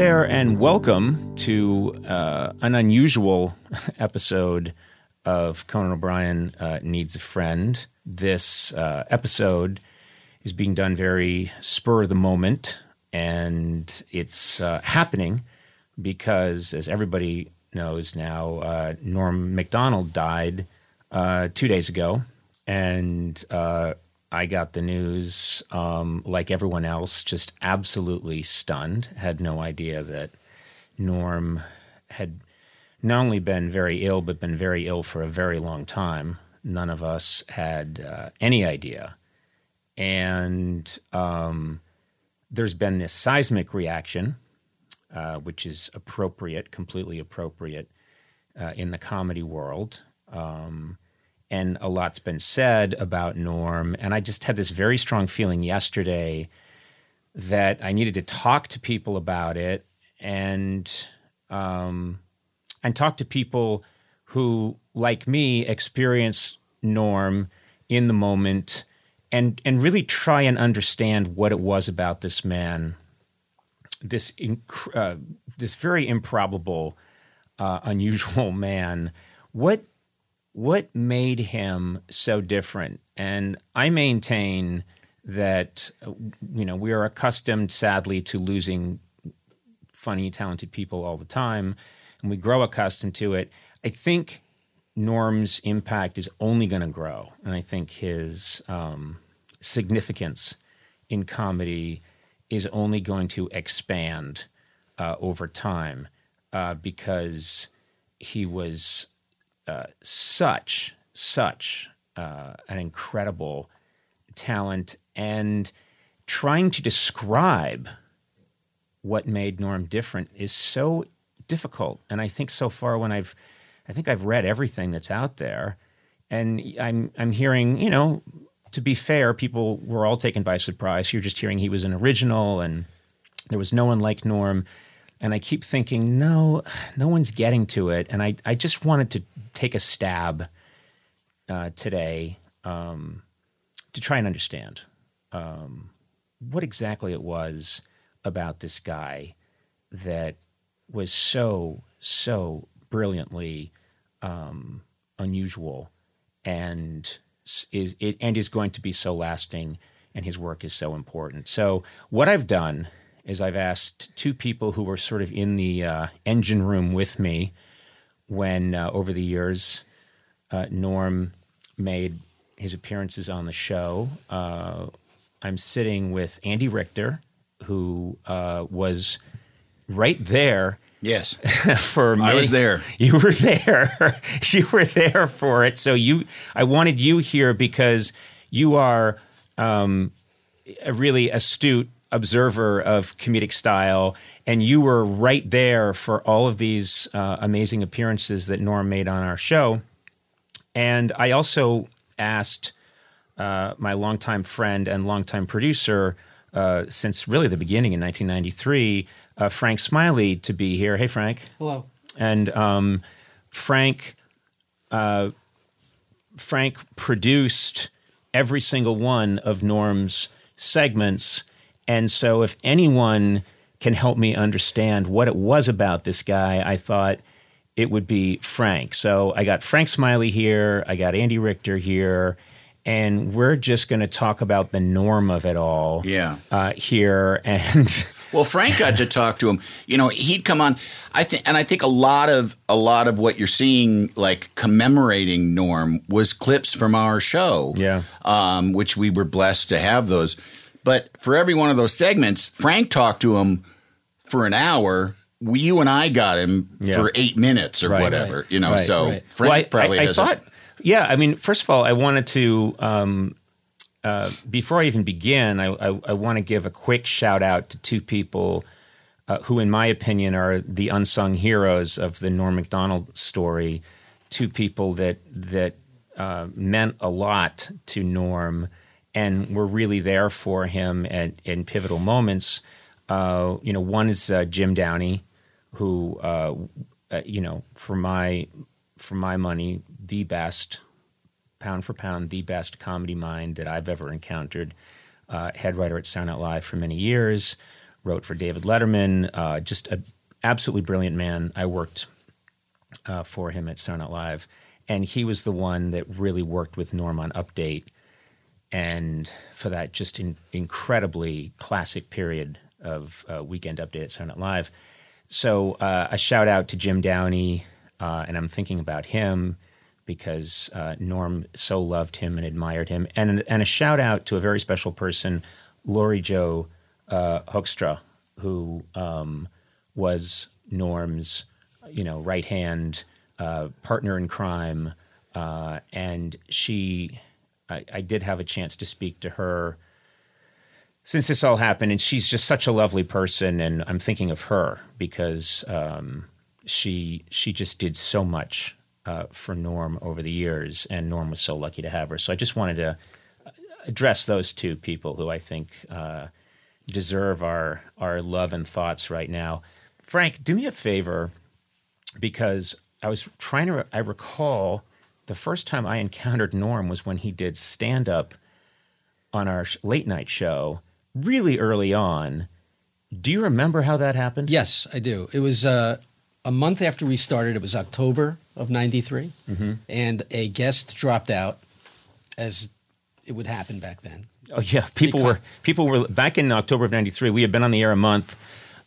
there, and welcome to uh, an unusual episode of Conan O'Brien uh, Needs a Friend. This uh, episode is being done very spur of the moment, and it's uh, happening because, as everybody knows now, uh, Norm Macdonald died uh, two days ago, and I got the news um, like everyone else, just absolutely stunned. Had no idea that Norm had not only been very ill, but been very ill for a very long time. None of us had uh, any idea. And um, there's been this seismic reaction, uh, which is appropriate, completely appropriate uh, in the comedy world. Um, and a lot's been said about Norm. And I just had this very strong feeling yesterday that I needed to talk to people about it and um, and talk to people who, like me, experience Norm in the moment and and really try and understand what it was about this man, this inc- uh, this very improbable, uh, unusual man. What what made him so different? And I maintain that you know we are accustomed, sadly, to losing funny, talented people all the time, and we grow accustomed to it. I think Norm's impact is only going to grow, and I think his um, significance in comedy is only going to expand uh, over time uh, because he was such such uh, an incredible talent and trying to describe what made Norm different is so difficult. And I think so far when I've I think I've read everything that's out there and I'm I'm hearing, you know, to be fair, people were all taken by surprise. You're just hearing he was an original and there was no one like Norm. And I keep thinking, no, no one's getting to it. And I, I just wanted to take a stab uh, today um, to try and understand um, what exactly it was about this guy that was so, so brilliantly um, unusual and is it, and is going to be so lasting and his work is so important. So what I've done is I've asked two people who were sort of in the uh, engine room with me when uh, over the years uh, Norm made his appearances on the show. Uh, I'm sitting with Andy Richter, who uh, was right there. Yes, for me. I was there. You were there. you were there for it. So you, I wanted you here because you are um, a really astute observer of comedic style, and you were right there for all of these uh, amazing appearances that Norm made on our show. And I also asked uh, my longtime friend and longtime producer uh, since really the beginning in 1993, uh, Frank Smiley, to be here. Hey, Frank. Hello. And um, Frank, uh, Frank produced every single one of Norm's segments and so, if anyone can help me understand what it was about this guy, I thought it would be Frank. So, I got Frank Smiley here, I got Andy Richter here, and we're just going to talk about the norm of it all. Yeah. Uh, here and. well, Frank got to talk to him. You know, he'd come on. I think, and I think a lot of a lot of what you're seeing, like commemorating Norm, was clips from our show. Yeah. Um, which we were blessed to have those. But for every one of those segments, Frank talked to him for an hour. We, you and I got him yeah. for eight minutes or right, whatever, right, you know. Right, so Frank well, I, probably I, I thought, yeah. I mean, first of all, I wanted to um, uh, before I even begin, I, I, I want to give a quick shout out to two people uh, who, in my opinion, are the unsung heroes of the Norm Macdonald story. Two people that that uh, meant a lot to Norm and were really there for him at, in pivotal moments. Uh, you know, one is uh, Jim Downey, who, uh, uh, you know, for my for my money, the best pound for pound, the best comedy mind that I've ever encountered. Uh, head writer at Saturday Night Live for many years, wrote for David Letterman. Uh, just an absolutely brilliant man. I worked for him at Saturday Night Live, and he was the one that really worked with Norm on Update, and for that just in, incredibly classic period of uh, Weekend Update at Night Live. So uh, a shout out to Jim Downey, uh, and I'm thinking about him because uh, Norm so loved him and admired him, and and a shout out to a very special person, Lori Jo uh, Hoekstra, who um, was Norm's you know right hand uh, partner in crime, uh, and she. I, I did have a chance to speak to her since this all happened, and she's just such a lovely person, and I'm thinking of her because um, she she just did so much uh, for Norm over the years, and Norm was so lucky to have her. So I just wanted to address those two people who I think uh, deserve our our love and thoughts right now. Frank, do me a favor because I was trying to. I recall the first time I encountered Norm was when he did stand up on our late night show really early on. Do you remember how that happened? Yes, I do. It was uh, a month after we started. It was October of '93, mm-hmm. and a guest dropped out, as it would happen back then. Oh yeah, people were people were back in October of '93. We had been on the air a month.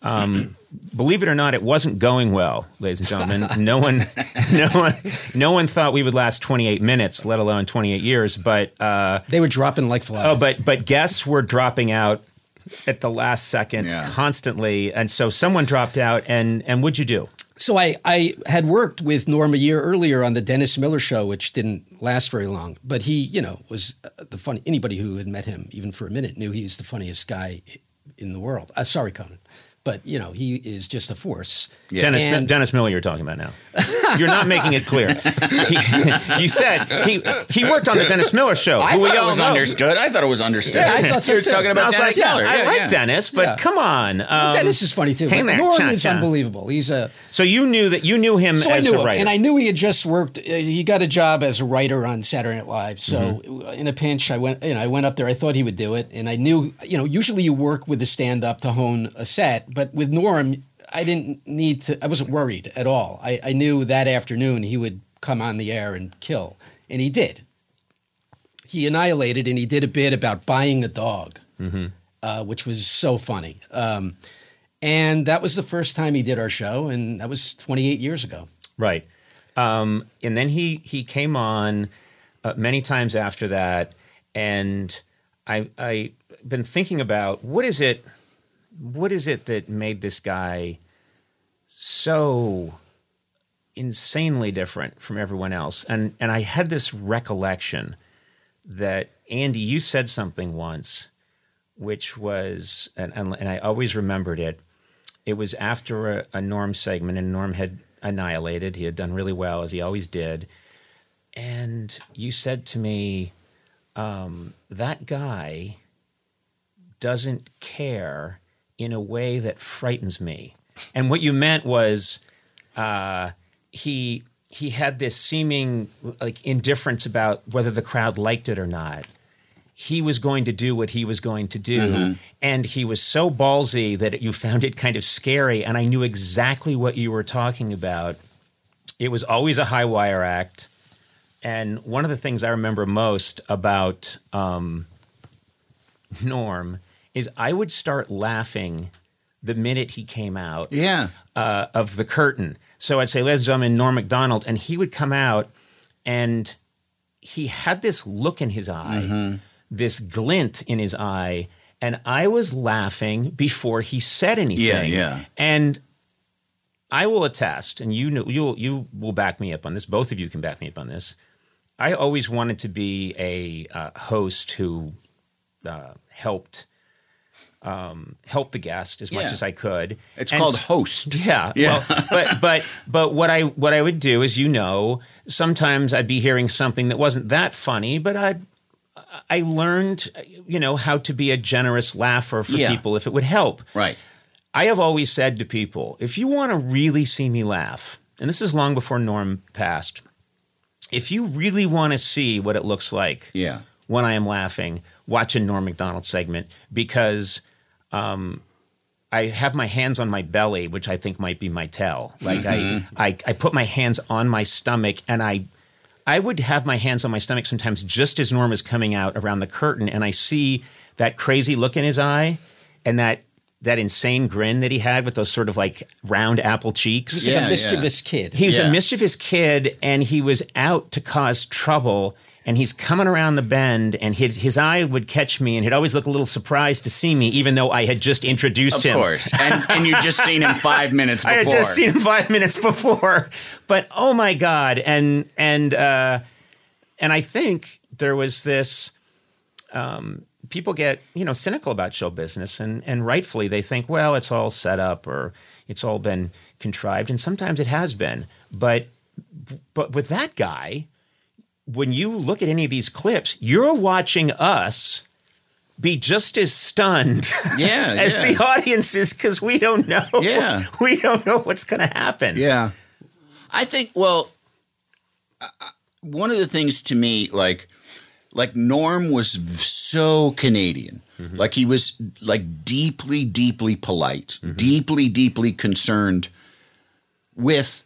Um, believe it or not, it wasn't going well, ladies and gentlemen. No one, no one, no one thought we would last 28 minutes, let alone 28 years. But uh, they were dropping like flies. Oh, but but guests were dropping out at the last second Yeah. constantly, and so someone dropped out. And and what'd you do? So I, I had worked with Norm a year earlier on the Dennis Miller show, which didn't last very long. But he, you know, was uh, the funny. Anybody who had met him, even for a minute, knew he's the funniest guy in the world. Uh, sorry, Conan, but you know he is just a force. Dennis And- Dennis Miller, you're talking about now. You're not making it clear. He, you said he he worked on the Dennis Miller show. I who we thought it was know. understood. I thought it was understood. Yeah, I thought so you were talking about Dennis like, yeah, I Yeah, like yeah. Dennis, but Yeah. come on. Um, Dennis is funny too. hang there, Norm cha, is cha. unbelievable. He's a So you knew that you knew him so I knew a him, and I knew he had just worked. Uh, he got a job as a writer on Saturday Night Live. So Mm-hmm. in a pinch, I went. You know, I went up there. I thought he would do it, and I knew. You know, usually you work with the stand up to hone a set, but with Norm, I didn't need to. I wasn't worried at all. I, I knew that afternoon he would come on the air and kill, and he did. He annihilated, and he did a bit about buying a dog, uh, which was so funny. Um, and that was the first time he did our show, and that was 28 years ago. Right. Um, and then he he came on uh, many times after that, and I I been thinking about what is it what is it that made this guy so insanely different from everyone else? And and I had this recollection that Andy, you said something once, which was and and, I always remembered it. It was after a, a Norm segment, and Norm had annihilated. He had done really well, as he always did. And you said to me, um, that guy doesn't care in a way that frightens me. And what you meant was uh, he he had this seeming like indifference about whether the crowd liked it or not. He was going to do what he was going to do, and he was so ballsy that you found it kind of scary. And I knew exactly what you were talking about. It was always a high wire act, and one of the things I remember most about um, Norm is I would start laughing the minute he came out Yeah. uh, of the curtain. So I'd say, ladies and gentlemen, Norm Macdonald, and he would come out and he had this look in his eye, this glint in his eye, and I was laughing before he said anything. Yeah, yeah. And I will attest, and you know, you'll you will back me up on this. Both of you can back me up on this. I always wanted to be a uh, host who uh, helped um, help the guest as much as I could. It's And called host. yeah, Yeah. Well, but but but what I what I would do is, you know, sometimes I'd be hearing something that wasn't that funny, but I I learned, you know, how to be a generous laugher for Yeah. people if it would help. Right. I have always said to people, if you want to really see me laugh, and this is long before Norm passed, if you really want to see what it looks like Yeah. when I am laughing, watch a Norm Macdonald segment because um, I have my hands on my belly, which I think might be my tell. Like I, I, I put my hands on my stomach, and I, I would have my hands on my stomach sometimes just as Norm is coming out around the curtain, and I see that crazy look in his eye, and that that insane grin that he had with those sort of like round apple cheeks. He's like Yeah, a mischievous kid. He was Yeah. a mischievous kid, and he was out to cause trouble. And he's coming around the bend, and his, his eye would catch me, and he'd always look a little surprised to see me, even though I had just introduced him. Of course. And, and you just seen him five minutes I had just seen him five minutes before, but oh my god! And and uh, and I think there was this. Um, people get you know cynical about show business, and and rightfully they think, well, it's all set up or it's all been contrived, and sometimes it has been. But but with that guy, when you look at any of these clips, you're watching us be just as stunned Yeah, as yeah. the audience is because we don't know. Yeah. we don't know what's going to happen. Yeah. I think, well, uh, one of the things to me, like, like Norm was so Canadian. Like he was like deeply, deeply polite, deeply, deeply concerned with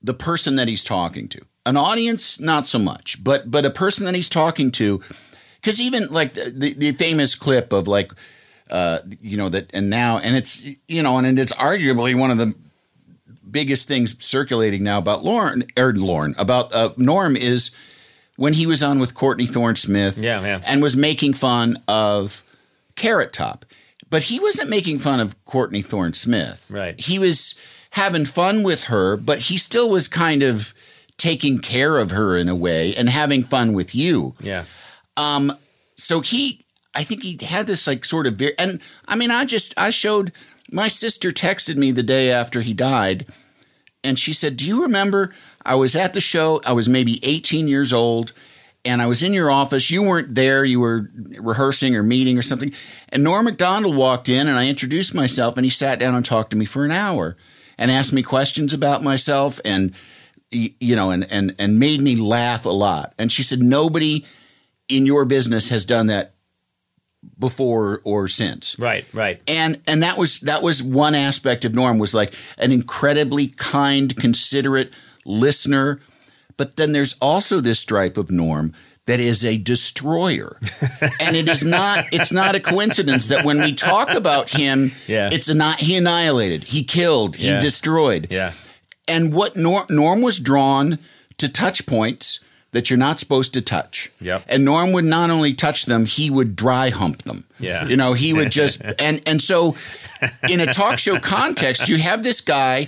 the person that he's talking to. An audience, not so much, but but a person that he's talking to, because even like the, the, the famous clip of like, uh, you know that, and now, and it's you know, and and it's arguably one of the biggest things circulating now about Lauren or Lauren about uh, Norm is when he was on with Courtney Thorne Smith, Yeah, yeah. and was making fun of Carrot Top, but he wasn't making fun of Courtney Thorne Smith. Right. He was having fun with her, but he still was kind of taking care of her in a way and having fun with you Yeah. Um, so he i think he had this like sort of very and i mean i just i showed my sister texted me the day after he died and she said do you remember i was at the show i was maybe 18 years old and i was in your office you weren't there you were rehearsing or meeting or something and norm macdonald walked in and i introduced myself and he sat down and talked to me for an hour and asked me questions about myself and you know and and and made me laugh a lot and she said nobody in your business has done that before or since Right. Right. and and that was that was one aspect of norm was like an incredibly kind considerate listener but then there's also this stripe of norm that is a destroyer and it is not it's not a coincidence that when we talk about him Yeah. it's not he annihilated he killed he destroyed Yeah. And what Norm, Norm was drawn to touch points that you're not supposed to touch. Yep. And Norm would not only touch them, he would dry hump them. Yeah. You know, he would just and and so in a talk show context, you have this guy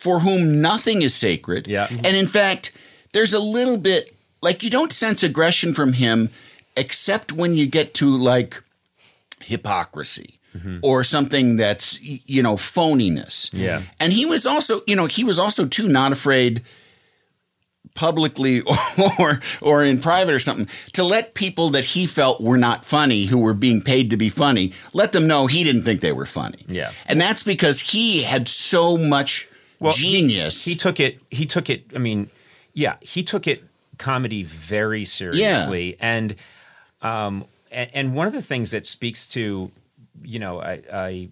for whom nothing is sacred. Yeah. And in fact, there's a little bit like you don't sense aggression from him except when you get to like hypocrisy or something that's you know phoniness. Yeah. And he was also, you know, he was also too not afraid publicly or, or or in private or something to let people that he felt were not funny who were being paid to be funny let them know he didn't think they were funny Yeah. and that's because he had so much he- genius He, took it. He took it. I mean, yeah, he took it comedy very seriously, and um, and, and one of the things that speaks to, you know, I, I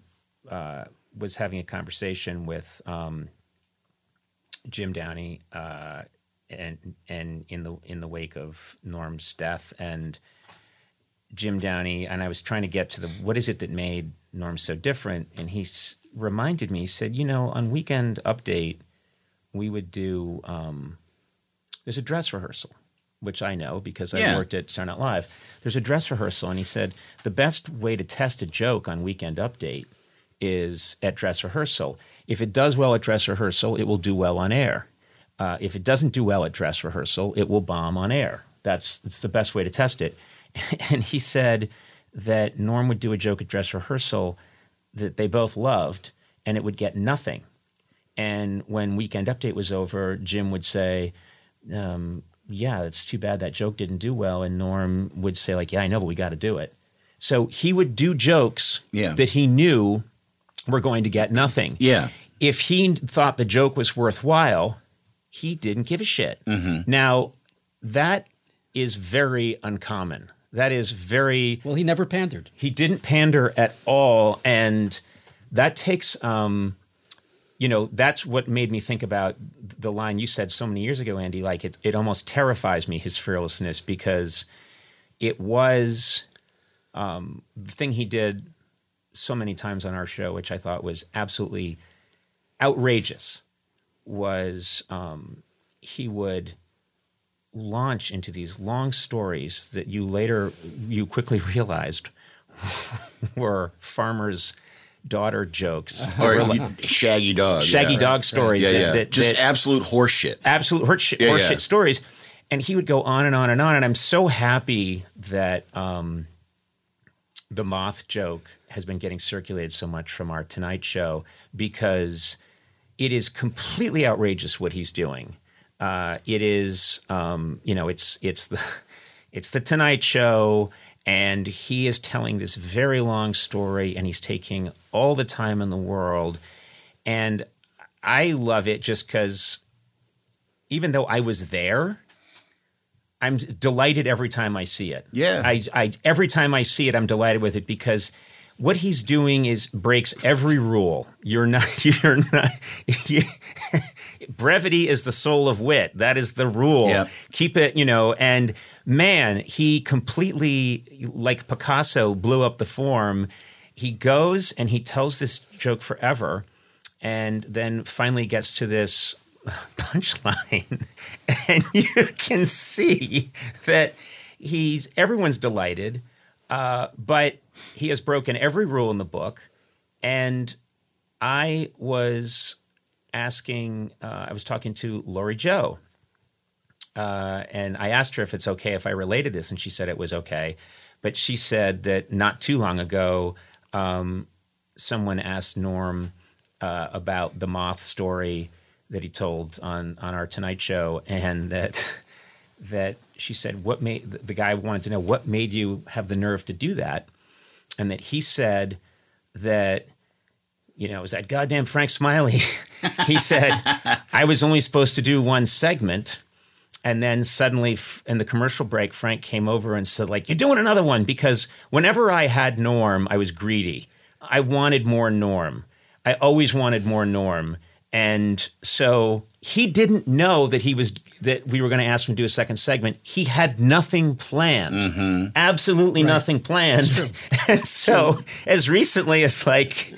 uh, was having a conversation with um, Jim Downey, uh, and and in the in the wake of Norm's death, and Jim Downey, and I was trying to get to the what is it that made Norm so different, and he s- reminded me. He said, you know, on Weekend Update, we would do um, there's a dress rehearsal, which I know because I Yeah. worked at Saturday Night Live. There's a dress rehearsal, and he said the best way to test a joke on Weekend Update is at dress rehearsal. If it does well at dress rehearsal, it will do well on air. Uh, if it doesn't do well at dress rehearsal, it will bomb on air. That's that's the best way to test it. And he said that Norm would do a joke at dress rehearsal that they both loved, and it would get nothing. And when Weekend Update was over, Jim would say, um, "Yeah, it's too bad that joke didn't do well." And Norm would say, "Like, yeah, I know, but we got to do it." So he would do jokes Yeah. that he knew were going to get nothing. yeah If he thought the joke was worthwhile, he didn't give a shit. Mm-hmm. Now, that is very uncommon. That is very Well, he never pandered. he didn't pander at all and that takes um you know that's what made me think about the line you said so many years ago andy like it, it almost terrifies me his fearlessness because it was um, the thing he did so many times on our show which i thought was absolutely outrageous was um, he would launch into these long stories that you later you quickly realized were farmers' daughter jokes, or like Shaggy Dog. shaggy yeah. dog stories Yeah, that, yeah. that, Just that absolute horseshit. absolute horseshit, horseshit stories. And he would go on and on and on. And I'm so happy that um, the moth joke has been getting circulated so much from our Tonight Show because it is completely outrageous what he's doing. Uh, it is, um, you know, it's it's the it's the Tonight Show, and he is telling this very long story, and he's taking all the time in the world, and I love it just because even though I was there, I'm delighted every time I see it. Yeah. I, I every time I see it, I'm delighted with it because what he's doing is breaks every rule. You're not. You're not. brevity is the soul of wit. That is the rule. Keep it. You know. And man, he completely like Picasso blew up the form. He goes and he tells this joke forever, and then finally gets to this punchline. And you can see that he's everyone's delighted uh, but he has broken every rule in the book. And i was asking uh, i was talking to lori jo uh, and i asked her if it's okay if i related this and she said it was okay but she said that not too long ago um, someone asked norm uh, about the moth story that he told on on our Tonight Show, and that that she said what made the guy wanted to know what made you have the nerve to do that, and that he said that you know it was that goddamn Frank Smiley. he said I was only supposed to do one segment. And then suddenly, f- in the commercial break, Frank came over and said, "Like you're doing another one because whenever I had Norm, I was greedy. I wanted more Norm. I always wanted more Norm, and so he didn't know that he was that we were going to ask him to do a second segment. He had nothing planned, absolutely nothing planned. and so, as recently as like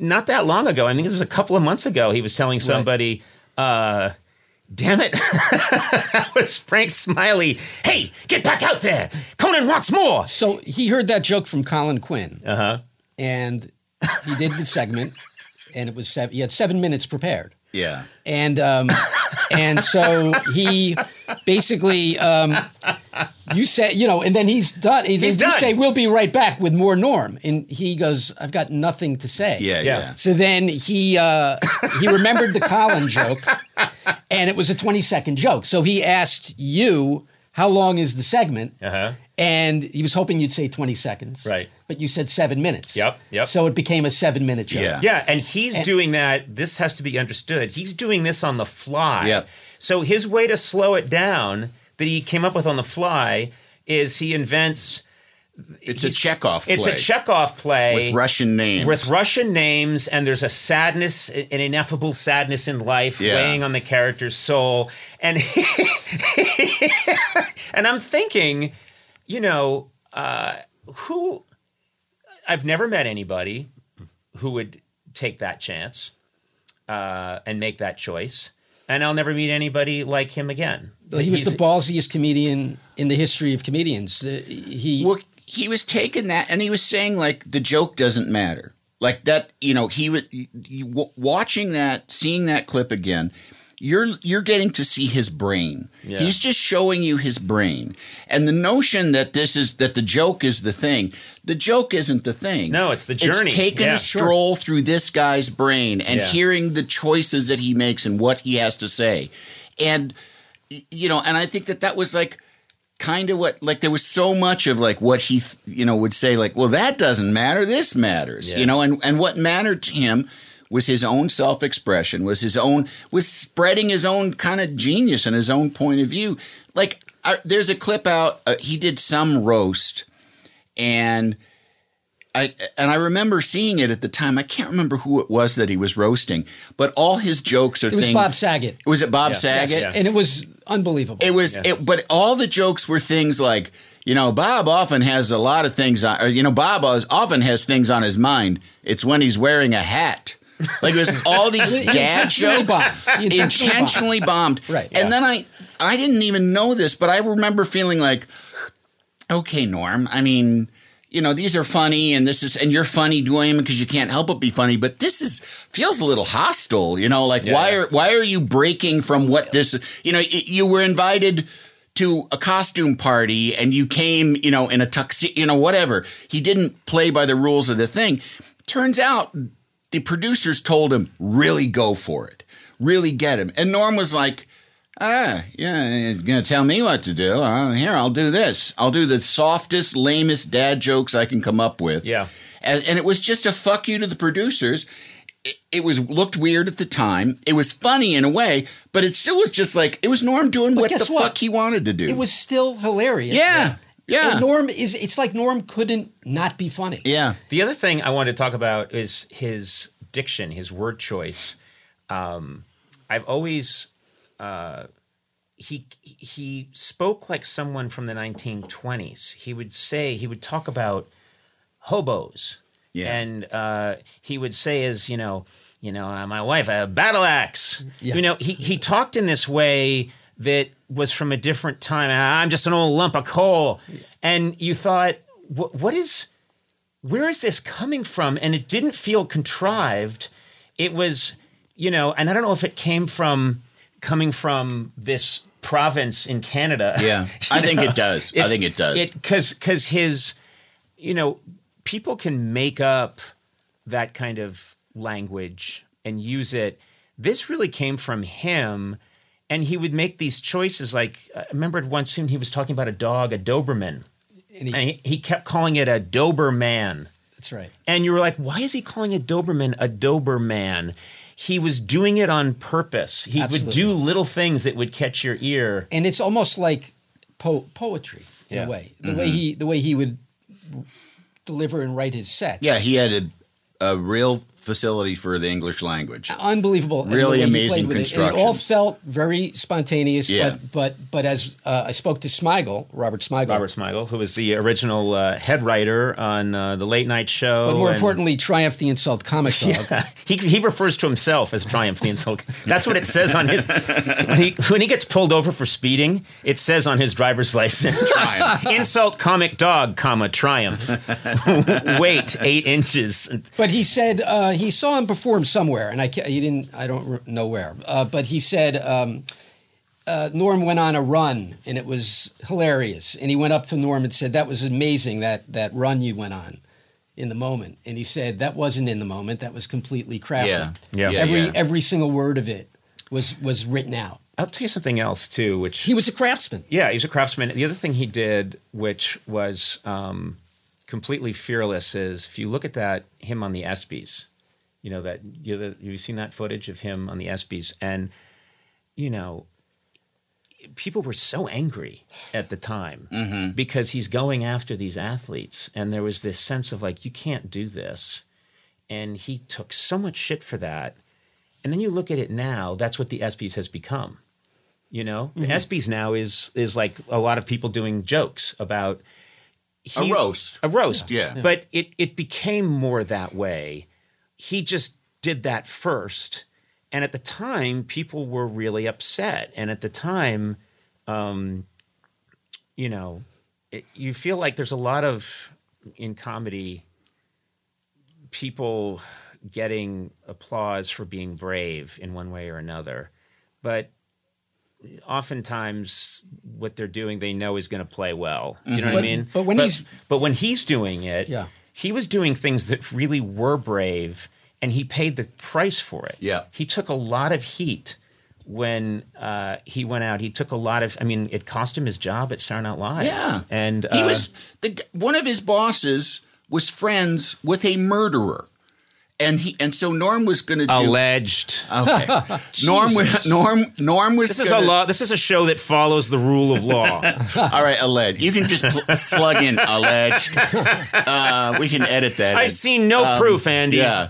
not that long ago, I think this was a couple of months ago, he was telling somebody. Uh, Damn it. that was Frank Smiley. Hey, get back out there. Conan wants more. So he heard that joke from Colin Quinn, Uh huh. and he did the segment, and it was seven, he had seven minutes prepared. Yeah. and um, and so he basically um, you say you know, and then he's done. He, He's you done. say we'll be right back with more Norm, and he goes, "I've got nothing to say." Yeah. Yeah. Yeah. So then he uh, he remembered the Colin joke, and it was a twenty second joke. So he asked you, "How long is the segment?" Uh huh. And he was hoping you'd say twenty seconds, Right. But you said seven minutes. Yep, yep. So it became a seven minute joke. Yeah. Yeah, and he's doing that. This has to be understood. He's doing this on the fly. Yep. So his way to slow it down that he came up with on the fly is he invents. It's a Chekhov play. It's a Chekhov play with Russian names. with Russian names, and there's a sadness, an ineffable sadness in life Yeah. weighing on the character's soul, and and I'm thinking, you know, uh, who I've never met anybody who would take that chance uh, and make that choice, and I'll never meet anybody like him again. Well, he was He's- the ballsiest comedian in the history of comedians. Uh, he Well, he was taking that and he was saying like the joke doesn't matter. Like that, you know, he would you, you- w- watching that, seeing that clip again. You're you're getting to see his brain. Yeah. He's just showing you his brain. And the notion that this is that the joke is the thing. The joke isn't the thing. No, it's the journey. It's taking Yeah, a sure. stroll through this guy's brain and Yeah. hearing the choices that he makes and what he has to say. And you know, and I think that that was like kind of what like there was so much of like what he th- you know would say like well that doesn't matter this matters you know and and what mattered to him was his own self-expression was his own was spreading his own kind of genius and his own point of view like I, there's a clip out. Uh, he did some roast, and I and I remember seeing it at the time. I can't remember who it was that he was roasting, but all his jokes are It was things. Bob Saget. Was it Bob Yeah. Saget? Yes, Yeah. and it was unbelievable. It was, Yeah. it, but all the jokes were things like, you know, Bob often has a lot of things on, or, you know, Bob often has things on his mind. It's when he's wearing a hat. Like it was all these He dad jokes, bombed. Intentionally bombed. Right. And Yeah. then I, I didn't even know this, but I remember feeling like, okay, Norm. I mean, you know, these are funny, and this is, and you're funny doing them because you can't help but be funny. But this is feels a little hostile. You know, like Yeah. why are why are you breaking from what this? You know, y- you were invited to a costume party and you came, you know, in a tuxedo, you know, whatever. He didn't play by the rules of the thing. Turns out the producers told him, really go for it, really get him. And Norm was like, ah, yeah, you're going to tell me what to do. Uh, here, I'll do this. I'll do the softest, lamest dad jokes I can come up with. Yeah. And, and it was just a fuck you to the producers. It, it was looked weird at the time. It was funny in a way, but it still was just like it was Norm doing what the what? fuck he wanted to do. it was still hilarious. Yeah. Yeah. And Norm is. It's like Norm couldn't not be funny. yeah. The other thing I wanted to talk about is his diction, his word choice. Um, I've always uh, he he spoke like someone from the 1920s. He would say he would talk about hobos, Yeah. and uh, he would say, "As you know, you know, uh, my wife, a battle axe." Yeah. You know, he he talked in this way that was from a different time. I'm just an old lump of coal, and you thought, "What- "What is?" where is this coming from? And it didn't feel contrived. It was, you know, and I don't know if it came from coming from this province in Canada. Yeah. I think it does. I think it does. Because because his, you know, people can make up that kind of language and use it. This really came from him. And he would make these choices. Like I remember one scene he was talking about a dog, a Doberman, And he- and he, he kept calling it a Doberman. that's right. And you were like, why is he calling a Doberman a Doberman? He was doing it on purpose. He would do little things that would catch your ear. And it's almost like po- poetry in Yeah. a way. The way mm-hmm. he the way he would deliver and write his sets. yeah, he had a, a real facility for the English language. unbelievable. Really amazing construction. it. It all felt very spontaneous. Yeah. But but but as uh, I spoke to Smigel, Robert Smigel, Robert Smigel, who was the original uh, head writer on uh, the late night show. but more and- importantly, Triumph the Insult comic dog. Yeah. he, he refers to himself as Triumph the Insult. That's what it says on his. When he, when he gets pulled over for speeding, it says on his driver's license Triumph. Insult comic dog, comma, Triumph. Weight, eight inches. But he said uh, he saw him perform somewhere, and I ca- he didn't. I don't know where. Uh, but he said um, uh, Norm went on a run, and it was hilarious. And he went up to Norm and said, "That was amazing that that run you went on." In the moment, and he said that wasn't in the moment. That was completely crafted. Yeah. Yeah. Yeah, every yeah. every single word of it was was written out. I'll tell you something else, too, which He was a craftsman. Yeah, he was a craftsman. The other thing he did, which was um, completely fearless, is if you look at that him on the ESPYS, you know that you know, you've seen that footage of him on the ESPYS, and you know people were so angry at the time mm-hmm. because he's going after these athletes, and there was this sense of like you can't do this, and he took so much shit for that. And then you look at it now, that's what the ESPYS has become. You know, the mm-hmm. ESPYS now is is like a lot of people doing jokes about A roast. a roast. Yeah. Yeah. but it it became more that way. He just did that first, and at the time, people were really upset. And at the time, um, you know, it, you feel like there's a lot of in comedy people getting applause for being brave in one way or another, but oftentimes what they're doing they know is going to play well. Do you know what I mean? but when he's- but when he's doing it, Yeah. He was doing things that really were brave, and he paid the price for it. Yeah. he took a lot of heat when uh, he went out. He took a lot of. I mean, it cost him his job at Saturday Night Live. Yeah. and He uh, was the one of his bosses was friends with a murderer, and he and so Norm was going to do. Alleged. Okay, Norm was Norm Norm was. This is a gonna- law. This is a show that follows the rule of law. All right, alleged. You can just pl- slug in alleged. Uh, we can edit that. I in. see no proof, Andy. Yeah,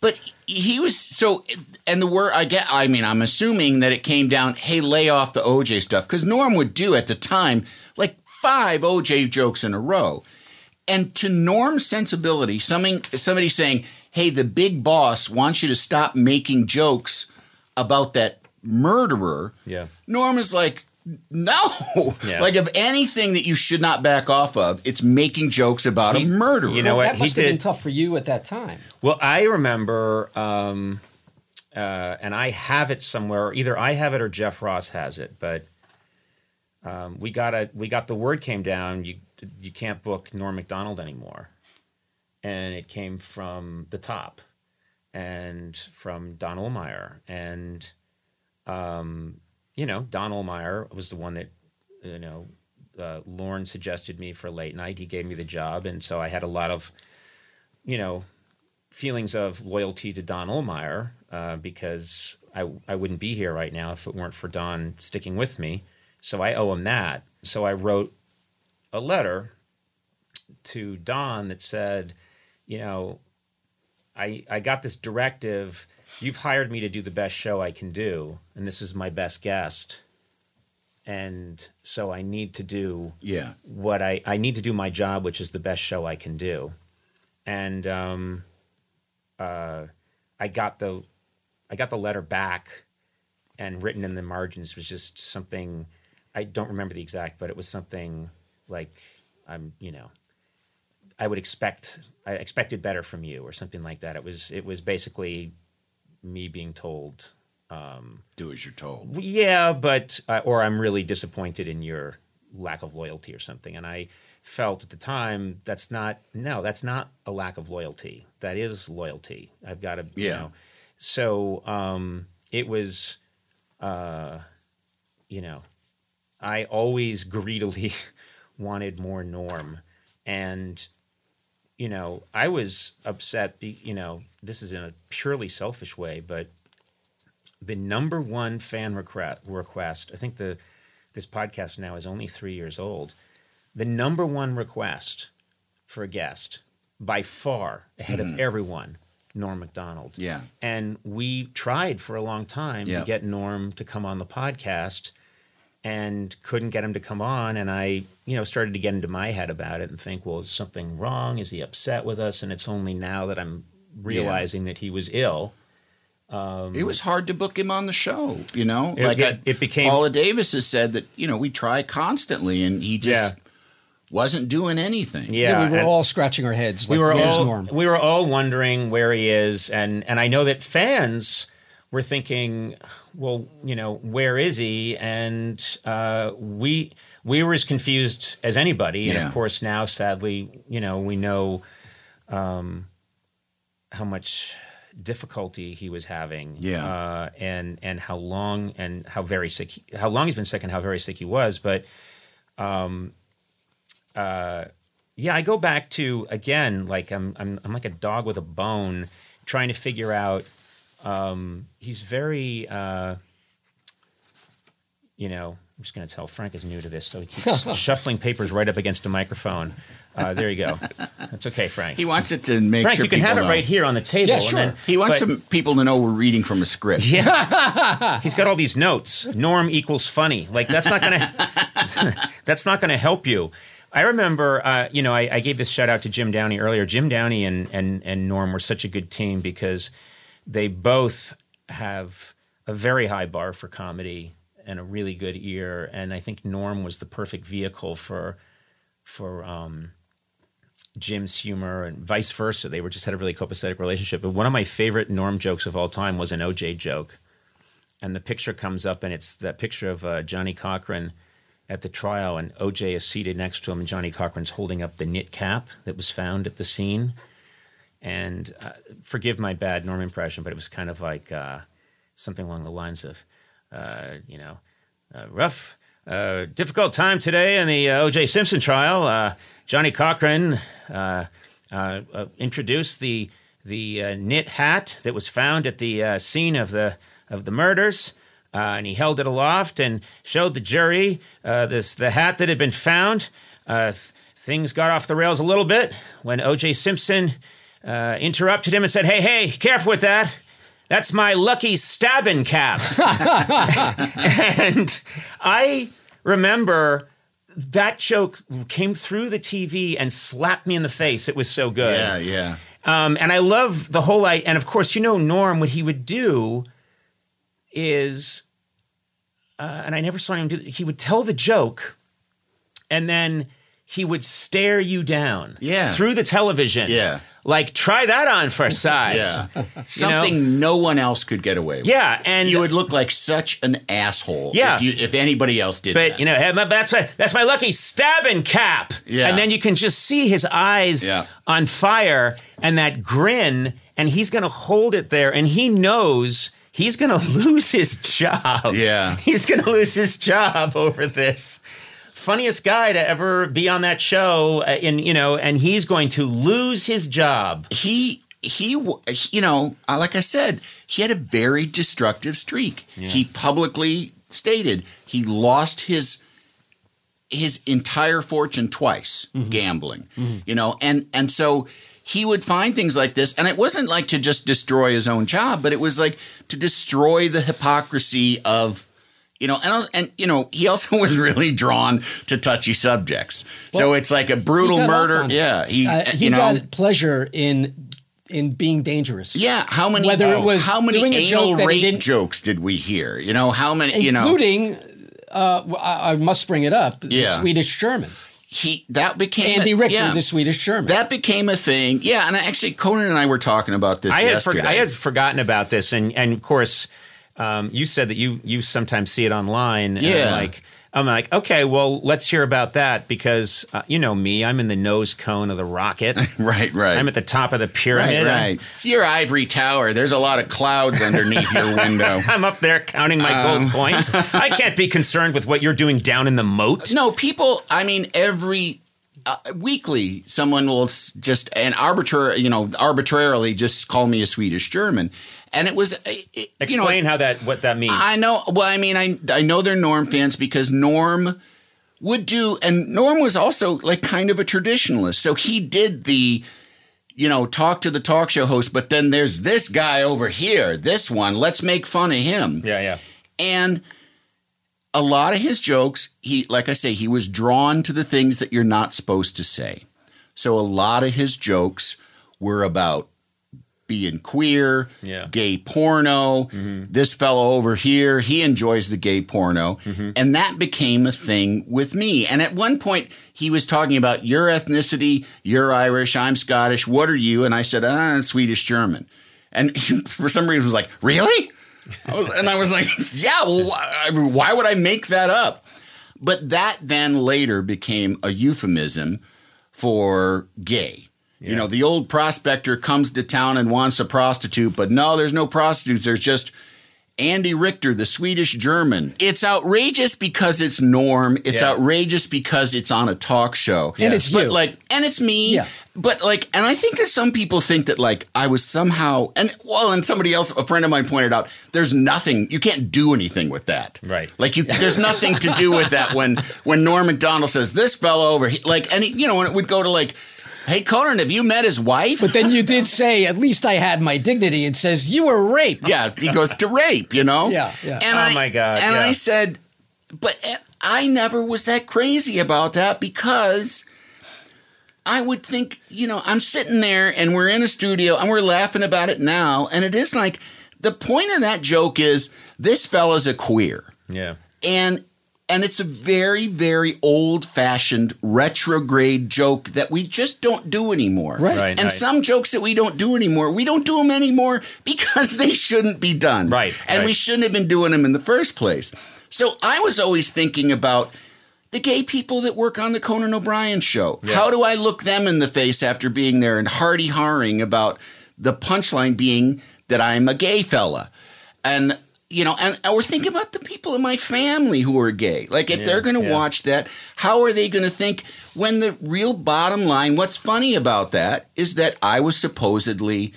but he was so, and the word I get. I mean, I'm assuming that it came down. Hey, lay off the OJ stuff because Norm would do at the time like five OJ jokes in a row, and to Norm's sensibility, something somebody saying, "Hey, the big boss wants you to stop making jokes about that murderer." Yeah. Norm is like. No, Yeah. like of anything that you should not back off of, it's making jokes about He- a murderer. you know what? that he must have been did- tough for you at that time. Well, I remember, um, uh, and I have it somewhere. Either I have it or Jeff Ross has it. But um, we got a we got the word came down. You you can't book Norm Macdonald anymore, and it came from the top, and from Don Ohlmeyer, and um, you know Don Ohlmeyer was the one that you know uh, Lorne suggested me for late night. He gave me the job, and so I had a lot of you know feelings of loyalty to Don Ohlmeyer uh, because I, I wouldn't be here right now if it weren't for Don sticking with me. So I owe him that. So I wrote a letter to Don that said, you know, I, I got this directive. You've hired me to do the best show I can do, and this is my best guest. And so I need to do yeah, what I, I need to do my job, which is the best show I can do. And um, uh, I got the I got the letter back, and written in the margins was just something I don't remember the exact, but it was something like I'm you know I would expect I expected better from you or something like that. It was it was basically me being told um, do as you're told. yeah, but uh, or I'm really disappointed in your lack of loyalty or something. And I felt at the time that's not no, that's not a lack of loyalty. That is loyalty. I've got to you Yeah. know. So um, it was, uh, you know, I always greedily wanted more Norm, and you know, I was upset. Be, you know, this is in a purely selfish way, but the number one fan request, request I think the this podcast now is only three years old. The number one request for a guest by far ahead of mm-hmm. everyone, Norm Macdonald. Yeah. And we tried for a long time Yeah. to get Norm to come on the podcast and couldn't get him to come on. And I, you know, started to get into my head about it and think, well, is something wrong? Is he upset with us? And it's only now that I'm realizing that he was ill. Um, it was hard to book him on the show, you know. It- like it- I- it became- Paula Davis has said that you know we try constantly, and he just Yeah. wasn't doing anything. Yeah, we were all scratching our heads. we like, were all Norm? we were all wondering where he is, and and I know that fans were thinking, well, you know, where is he? And uh, we we were as confused as anybody, and Yeah. of course now, sadly, you know, we know um, how much difficulty he was having, Yeah. uh, and and how long and how very sick, he, how long he's been sick, and how very sick he was, but. Um, uh, yeah, I go back to again, like I'm I'm I'm like a dog with a bone, trying to figure out. Um, he's very, uh, you know. I'm just going to tell Frank is new to this, so he keeps shuffling papers right up against the microphone. Uh, there you go. That's okay, Frank. He wants it to make Frank, sure you can have it know. right here on the table. Yeah, and sure. then- He wants but- some people to know we're reading from a script. Yeah, he's got all these notes. Norm equals funny. Like that's not gonna that's not gonna help you. I remember, uh, you know, I, I gave this shout out to Jim Downey earlier. Jim Downey and and and Norm were such a good team because they both have a very high bar for comedy and a really good ear. And I think Norm was the perfect vehicle for for um, Jim's humor and vice versa. They were just had a really copacetic relationship. But one of my favorite Norm jokes of all time was an OJ joke, and the picture comes up, and it's that picture of uh, Johnnie Cochran at the trial, and OJ is seated next to him, and Johnnie Cochran's holding up the knit cap that was found at the scene. And uh, forgive my bad Norm impression, but it was kind of like uh, something along the lines of, uh, you know, uh, rough, uh, difficult time today in the uh, O.J. Simpson trial. Johnnie Cochran introduced the the knit hat that was found at the scene of the of the murders. Uh, and he held it aloft and showed the jury uh, this the hat that had been found. Uh, th- things got off the rails a little bit when O.J. Simpson uh, interrupted him and said, "Hey, hey, careful with that! That's my lucky stabbing cap." and I remember that joke came through the TV and slapped me in the face. It was so good. Yeah, yeah. Um, and I love the whole I and of course you know Norm what he would do is uh, and I never saw him do he would tell the joke and then he would stare you down Yeah. through the television Yeah. like try that on for size Yeah. Something no one else could get away with. yeah and You would look like such an asshole Yeah. if, you, if anybody else did but that. you know hey, my- that's my that's my lucky stabbing cap Yeah. and then you can just see his eyes Yeah. on fire and that grin and he's going to hold it there and he knows he's going to lose his job Yeah. he's going to lose his job over this funniest guy to ever be on that show uh, in you know and he's going to lose his job. He he you know uh, like i said he had a very destructive streak. He publicly stated he lost his his entire fortune twice gambling you know and and so he would find things like this. And it wasn't like to just destroy his own job but it was like to destroy the hypocrisy of you know and and you know he also was really drawn to touchy subjects so it's like a brutal He got off murder yeah he Uh, he you know got pleasure in in being dangerous. yeah, how many? Whether it was how many doing a anal joke rape jokes did we hear? You know how many? You know including. Uh, I I must bring it up. The Yeah. Swedish German, he that became Andy a, Richter, yeah, the Swedish German. that became a thing. Yeah, and actually Conan and I were talking about this. I had yesterday. forg I had forgotten about this, and and of course, um, you said that you you sometimes see it online. I'm Yeah. like I'm like, okay, well, let's hear about that because uh, you know me, I'm in the nose cone of the rocket. right, right. I'm at the top of the right, pyramid. right. Your ivory tower. There's a lot of clouds underneath your window. I'm up there counting my Um. gold coins. I can't be concerned with what you're doing down in the moat. No, people. I mean, every uh, weekly, someone will just and arbitrary, you know, arbitrarily just call me a Swedish German, and it was, uh, it, you know, Explain how that what that means. I know. Well, I mean, I I know they're Norm fans because Norm would do, and Norm was also like kind of a traditionalist. So he did the, you know, talk to the talk show host, but then there's this guy over here, this one. Let's make fun of him. yeah, yeah. And a lot of his jokes, he like I say, he was drawn to the things that you're not supposed to say. So a lot of his jokes were about being queer, Yeah. gay porno. This fellow over here, he enjoys the gay porno. And that became a thing with me. And at one point, he was talking about your ethnicity, you're Irish, I'm Scottish, what are you? And I said, ah, I'm Swedish German. And for some reason, was like, really? I was- and I was like, yeah, well, why, I mean, why would I make that up? But that then later became a euphemism for gay. You know, the old prospector comes to town and wants a prostitute, but no, there's no prostitutes. There's just Andy Richter, the Swedish German. It's outrageous because it's norm. It's Yeah. outrageous because it's on a talk show. And it's but you. like and it's me. Yeah. But like and I think that some people think that like I was somehow and well and somebody else a friend of mine pointed out there's nothing you can't do anything with that. Right. Like you there's nothing to do with that when when Norm Macdonald says this fellow over he, like and he, you know when it would go to like Hey Conan, have you met his wife? but then you did say, at least I had my dignity, and says you were raped. yeah, he goes to rape, you know? Yeah, yeah. And Oh I, my God, And yeah. I said, but eh, I never was that crazy about that because I would think, you know, I'm sitting there and we're in a studio and we're laughing about it now. And it is like the point of that joke is this fella's a queer. Yeah. And and it's a very, very old fashioned retrograde joke that we just don't do anymore. Right. Right, And right. some jokes that we don't do anymore, we don't do them anymore because they shouldn't be done. Right, And we shouldn't have been doing them in the first place. So I was always thinking about the gay people that work on the Conan O'Brien show. How do I look them in the face after being there and hardy harring about the punchline being that I'm a gay fella? And you know, and, we're thinking about the people in my family who are gay. Like, if Yeah, they're going to yeah. watch that, how are they going to think when the real bottom line, what's funny about that is that I was supposedly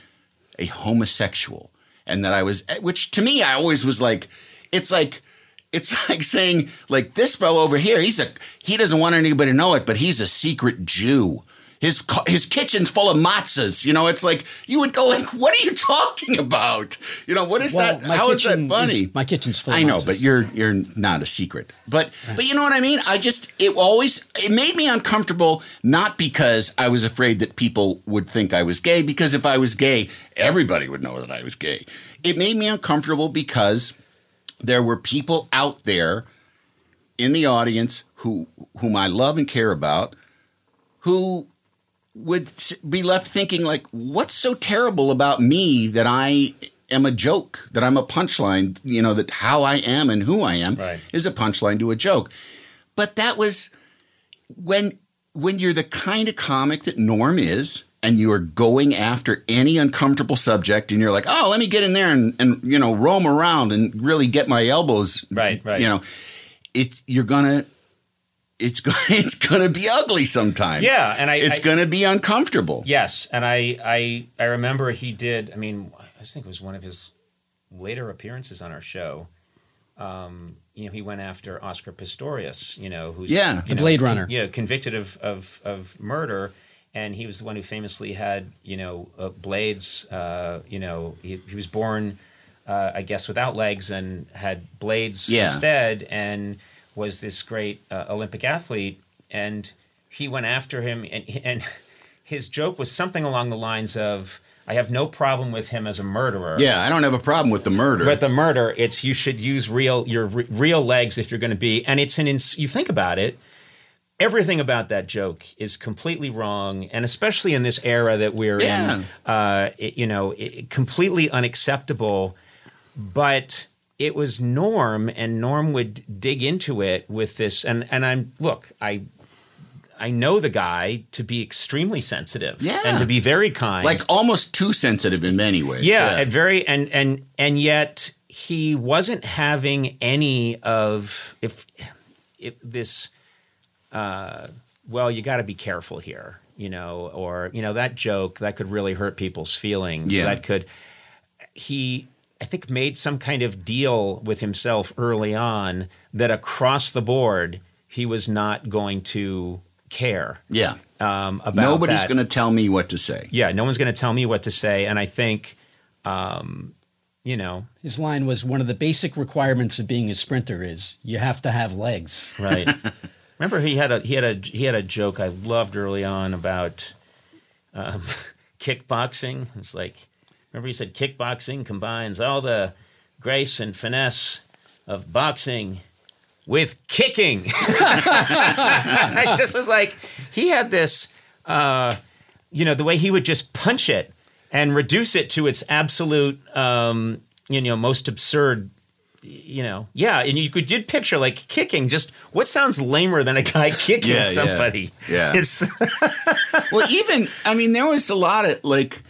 a homosexual and that I was, which to me, I always was like, it's like, it's like saying like this fellow over here, he's a, he doesn't want anybody to know it, but he's a secret Jew. His, his kitchen's full of matzahs. You know, it's like you would go like, "What are you talking about?" You know, what is Well, that? How is that funny? is- my kitchen's full of I know, matzahs. but you're you're not a secret. But but you know what I mean? I just it always it made me uncomfortable not because I was afraid that people would think I was gay because if I was gay, everybody would know that I was gay. It made me uncomfortable because there were people out there in the audience who whom I love and care about who would be left thinking like what's so terrible about me that I am a joke that I'm a punchline you know that how I am and who I am Right. is a punchline to a joke but that was when when you're the kind of comic that Norm is and you are going after any uncomfortable subject and you're like oh let me get in there and, and you know roam around and really get my elbows Right, right. you know it you're gonna it's it's gonna be ugly sometimes Yeah, and I- it's gonna be uncomfortable Yes, and I, I I remember he did. I mean, I think it was one of his later appearances on our show. Um, you know, he went after Oscar Pistorius. You know, who's Yeah. The know, Blade Runner. yeah, convicted of, of of murder, and he was the one who famously had you know uh, blades. Uh, you know, he, he was born, uh, I guess, without legs and had blades Yeah. instead, and was this great uh, Olympic athlete. And he went after him, and and his joke was something along the lines of, "I have no problem with him as a murderer." yeah i don't have a problem with the murder But the murder, it's you should use real your re- real legs if you're going to be, and it's an ins- you think about it. Everything about that joke is completely wrong, and especially in this era that we're Yeah. in, uh, it, you know, it, completely unacceptable. But it was Norm, and Norm would dig into it with this, and and I'm look, I I know the guy to be extremely sensitive, Yeah. and to be very kind, like almost too sensitive in many ways yeah, and very and and and yet he wasn't having any of if if this uh well you got to be careful here you know or you know that joke that could really hurt people's feelings Yeah. that could he i think made some kind of deal with himself early on that across the board he was not going to care yeah um about nobody's gonna tell me what to say yeah no one's going to tell me what to say and i think um you know His line was one of the basic requirements of being a sprinter is you have to have legs. Right. Remember, he had a he had a he had a joke I loved early on about um, kickboxing. It's like, remember he said kickboxing combines all the grace and finesse of boxing with kicking. I just was like, he had this, uh, you know, the way he would just punch it and reduce it to its absolute, um, you know, most absurd you know, yeah, and you could did picture like kicking. Just what sounds lamer than a guy kicking Yeah, yeah. somebody? Yeah. it's well, even I mean, there was a lot of like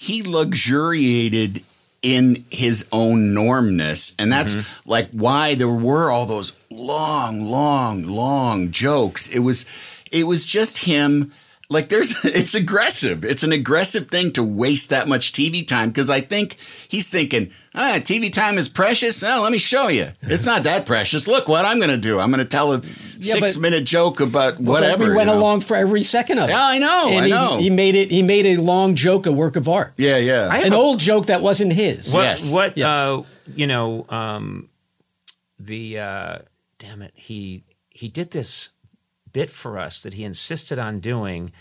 he luxuriated in his own normness, and that's Mm-hmm. like why there were all those long, long, long jokes. It was, it was just him. Like there's, it's aggressive. It's an aggressive thing to waste that much TV time because I think he's thinking, ah, TV time is precious. Oh, let me show you. It's not that precious. Look what I'm going to do. I'm going to tell a Yeah, six but- minute joke about But whatever. we you went know? along for every second of it. Yeah, I know, And I he, know. He made it. He made a long joke a work of art. Yeah, yeah. I- An old joke that wasn't his. what Yes. what Yes. uh, you know um, the uh, damn it he he did this bit for us that he insisted on doing.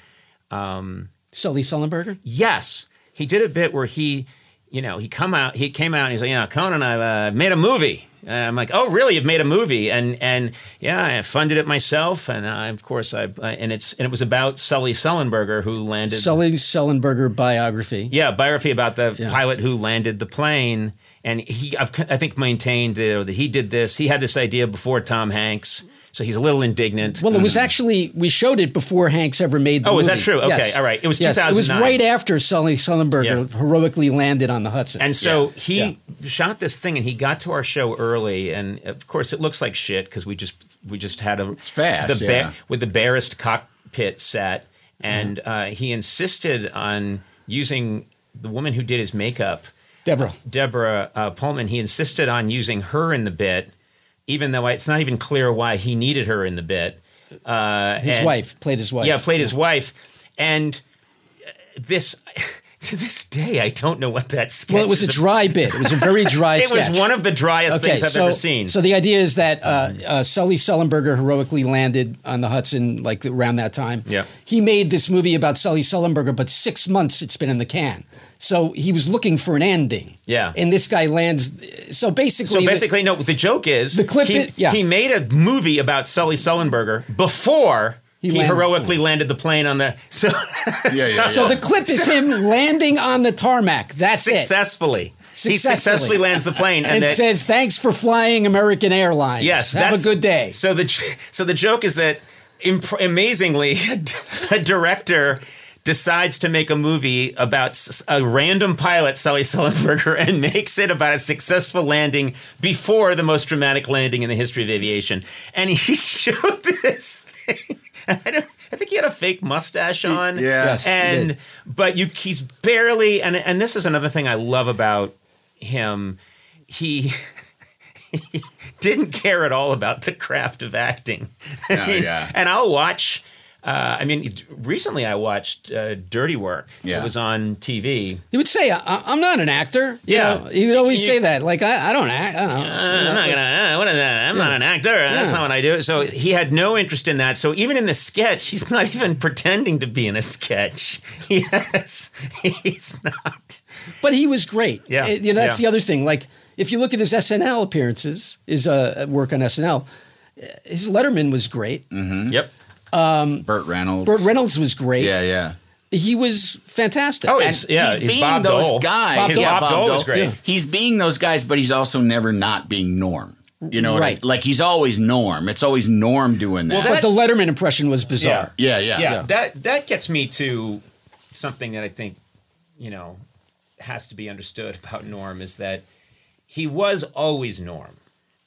Um, Sully Sullenberger. Yes, he did a bit where he, you know, he come out, he came out, and he's like, "Yeah, Conan, I uh, made a movie." And I'm like, "Oh, really? You've made a movie?" And and yeah, I funded it myself, and I, of course I and it's and it was about Sully Sullenberger who landed. Sully Sullenberger biography. yeah, biography about the Yeah. pilot who landed the plane, and he, I've, I think, maintained that, that he did this. He had this idea before Tom Hanks, so he's a little indignant. Well, it was actually we showed it before Hanks ever made. the Oh, is that true? Okay, Yes. all right. It was yes. It was right after Sully Sullenberger Yeah. heroically landed on the Hudson. And so Yeah. he Yeah. shot this thing, and he got to our show early, and of course it looks like shit because we just we just had a it's fast, the yeah. with the barest cockpit set, and Mm-hmm. uh, he insisted on using the woman who did his makeup, Deborah. Deborah uh, Pullman, he insisted on using her in the bit, even though it's not even clear why he needed her in the bit. Uh, His and- wife played his wife. Yeah, played his wife, and this. To this day, I don't know what that sketch. Well, it was a dry bit. It was a very dry It was one of the driest things I've so, ever seen. So the idea is that uh, uh, Sully Sullenberger heroically landed on the Hudson like around that time. Yeah. He made this movie about Sully Sullenberger, but six months it's been in the can. So he was looking for an ending. Yeah. And this guy lands. So basically, So basically, no. The joke is The clip He, yeah. he made a movie about Sully Sullenberger before he, landed- heroically landed the plane on the so Yeah, yeah, so the clip is him landing on the tarmac. That's it. successfully. He Successfully. successfully lands the plane, and, And that, says, "Thanks for flying American Airlines. yes, have a good day." So the so the joke is that imp- amazingly, a director decides to make a movie about a random pilot, Sully Sullenberger, and makes it about a successful landing before the most dramatic landing in the history of aviation. And he showed this thing. I, don't, I think he had a fake mustache on. yeah. Yes, he and did. but you he's barely and and this is another thing I love about him. He he didn't care at all about the craft of acting. Oh, yeah. And I'll watch. Uh, I mean, recently I watched uh, Dirty Work. Yeah. It was on TV. He would say, I- "I'm not an actor." You Yeah. know, he would always You- say that. Like, I, I don't act. I don't, uh, I'm not gonna. Uh, what is that? I'm not an actor. That's not what I do. So he had no interest in that. So even in the sketch, he's not even pretending to be in a sketch. Yes, he's not. But he was great. Yeah, Uh, you know, that's yeah. the other thing. Like, if you look at his SNL appearances, his uh, work on SNL, uh, his Letterman was great. Yep. Um, Burt Reynolds. Burt Reynolds was great. Yeah, yeah. He was fantastic. Oh, And it's- yeah, he's he's being Bob those Dole. guys. Bob His Dole. Bob Dole was great. Yeah. He's being those guys, but he's also never not being Norm. You know, what I- Right. like he's always Norm. It's always Norm doing that. Well, but the Letterman impression was bizarre. yeah, yeah, yeah, that that gets me to something that I think you know has to be understood about Norm is that he was always Norm.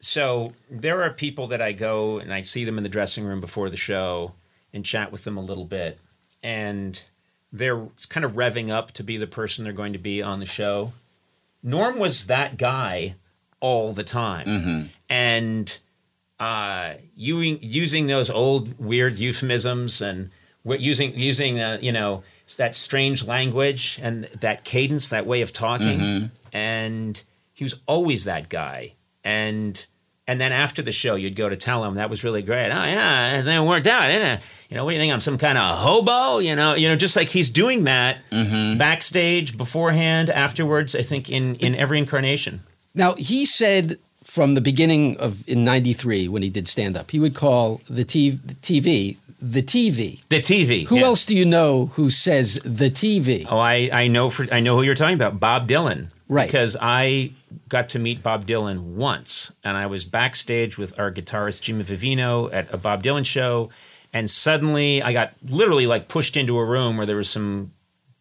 So there are people that I go and I see them in the dressing room before the show and chat with them a little bit, and they're kind of revving up to be the person they're going to be on the show. Norm was that guy all the time, and uh, using using those old weird euphemisms and using using uh, you know that strange language and that cadence, that way of talking, and he was always that guy. And and then after the show, you'd go to tell him that was really great. Oh yeah, and it worked out, didn't it? You know, what do you think? I'm some kind of hobo? You know, you know, just like he's doing that mm-hmm. backstage, beforehand, afterwards. I think in in every incarnation. Now he said from the beginning of in '93 when he did stand up, he would call the TV, the TV the TV. The TV. Who yeah. else do you know who says the TV? Oh, I, I know for I know who you're talking about, Bob Dylan. Right. Because I got to meet Bob Dylan once, and I was backstage with our guitarist Jimmy Vivino at a Bob Dylan show, and suddenly I got literally like pushed into a room where there was some,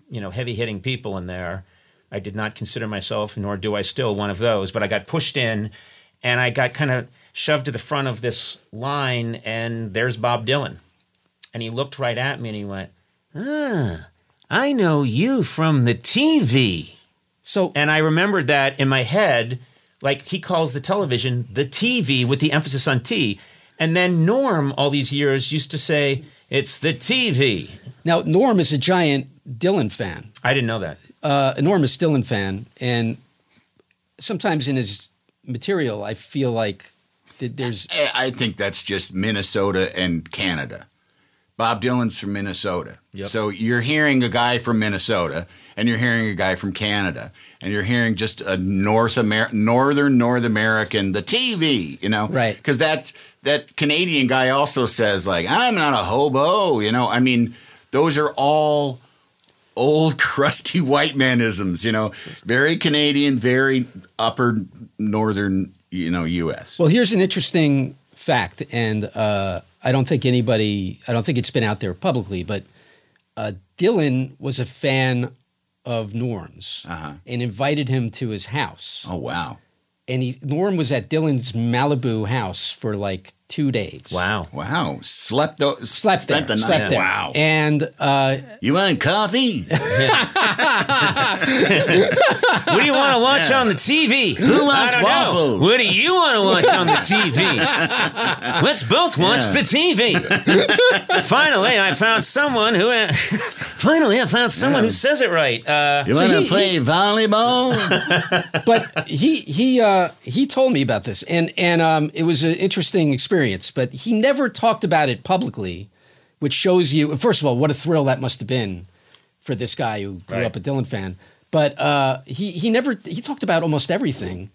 you know, heavy hitting people in there. I did not consider myself, nor do I still, one of those, but I got pushed in, and I got kind of shoved to the front of this line, and there's Bob Dylan, and he looked right at me and he went, "Ah, I know you from the TV." So And I remembered that in my head, like he calls the television the TV with the emphasis on T. And then Norm, all these years, used to say, it's the TV. now Norm is a giant Dylan fan, I didn't know that. uh, enormous Dylan fan, and sometimes in his material, I feel like that there's I I think that's just Minnesota and Canada. Bob Dylan's from Minnesota. Yep. So you're hearing a guy from Minnesota and you're hearing a guy from Canada and you're hearing just a North Amer- northern North American the TV, you know. Right. Cuz that's that Canadian guy also says like I'm not a hobo, you know. I mean, those are all old crusty white manisms, you know. Very Canadian, very upper northern, you know, US. Well, here's an interesting fact, and uh, I don't think anybody, I don't think it's been out there publicly, but uh, Dylan was a fan of Norm's Uh-huh. and invited him to his house. Oh wow. And he, Norm was at Dylan's Malibu house for like two days. Wow. Wow. Slept. o- Slept spent there. the night. slept there. Wow. And uh, you want coffee? What do you want to watch on the TV? Who wants I don't know. waffles? What do you want to watch on the TV? Let's both watch Yeah. the TV. Finally, I found someone who. finally, I found someone who says it right. Uh, You want to he- play volleyball? but he he uh, he told me about this, and and um, it was an interesting experience. But he never talked about it publicly, which shows you, first of all, what a thrill that must have been for this guy who grew Right. up a Dylan fan. But uh, he he never he talked about almost everything.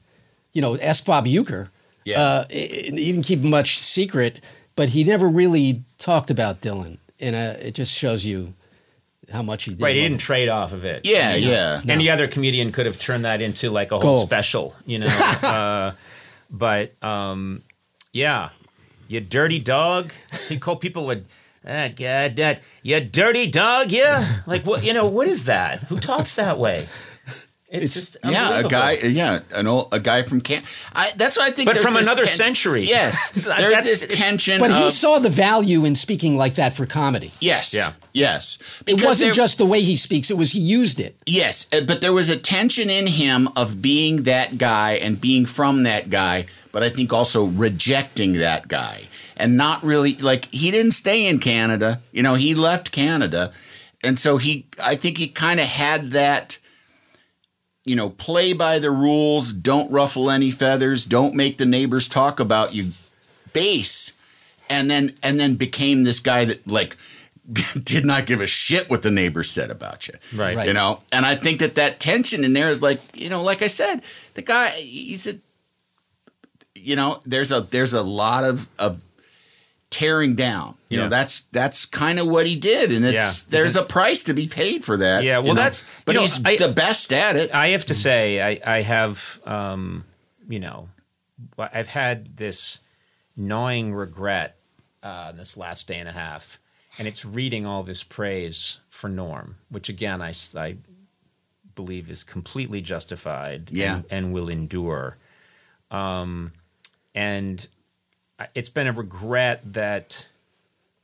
You know, ask Bob Euchre. Yeah. Uh, he he didn't keep much secret, but he never really talked about Dylan, and uh, it just shows you how much he did. right, he didn't him. trade off of it. yeah, yeah. Any other comedian could have turned that into like a whole Gold. special, you know. uh, but um, yeah, you dirty dog. He called people a that guy that you dirty dog. Yeah, like what? You know what is that? Who talks that way? It's, just Yeah, a guy. Yeah, an old a guy from Can. I, that's what I think. But from another ten- century. Yes, there's That's- this tension. But he saw the value in speaking like that for comedy. Yes. Yeah. Yes. It wasn't there- just the way he speaks; it was he used it. Yes, uh, but there was a tension in him of being that guy and being from that guy, but I think also rejecting that guy and not really like he didn't stay in Canada. You know, he left Canada. And so he I think he kind of had that you know, play by the rules, don't ruffle any feathers, don't make the neighbors talk about you base. And then and then became this guy that like did not give a shit what the neighbors said about you. Right. Right. You know, and I think that that tension in there is like, you know, like I said, the guy, he's a, you know, there's a there's a lot of of tearing down. You Yeah. know, that's that's kind of what he did, and it's Yeah. there's a price to be paid for that. Yeah, you well, know. that's- but you know, he's I- the best at it. I have to say, I, I have, um, you know, I've had this gnawing regret uh, this last day and a half, and it's reading all this praise for Norm, which again I I believe is completely justified Yeah. and, and will endure. Um, and it's been a regret that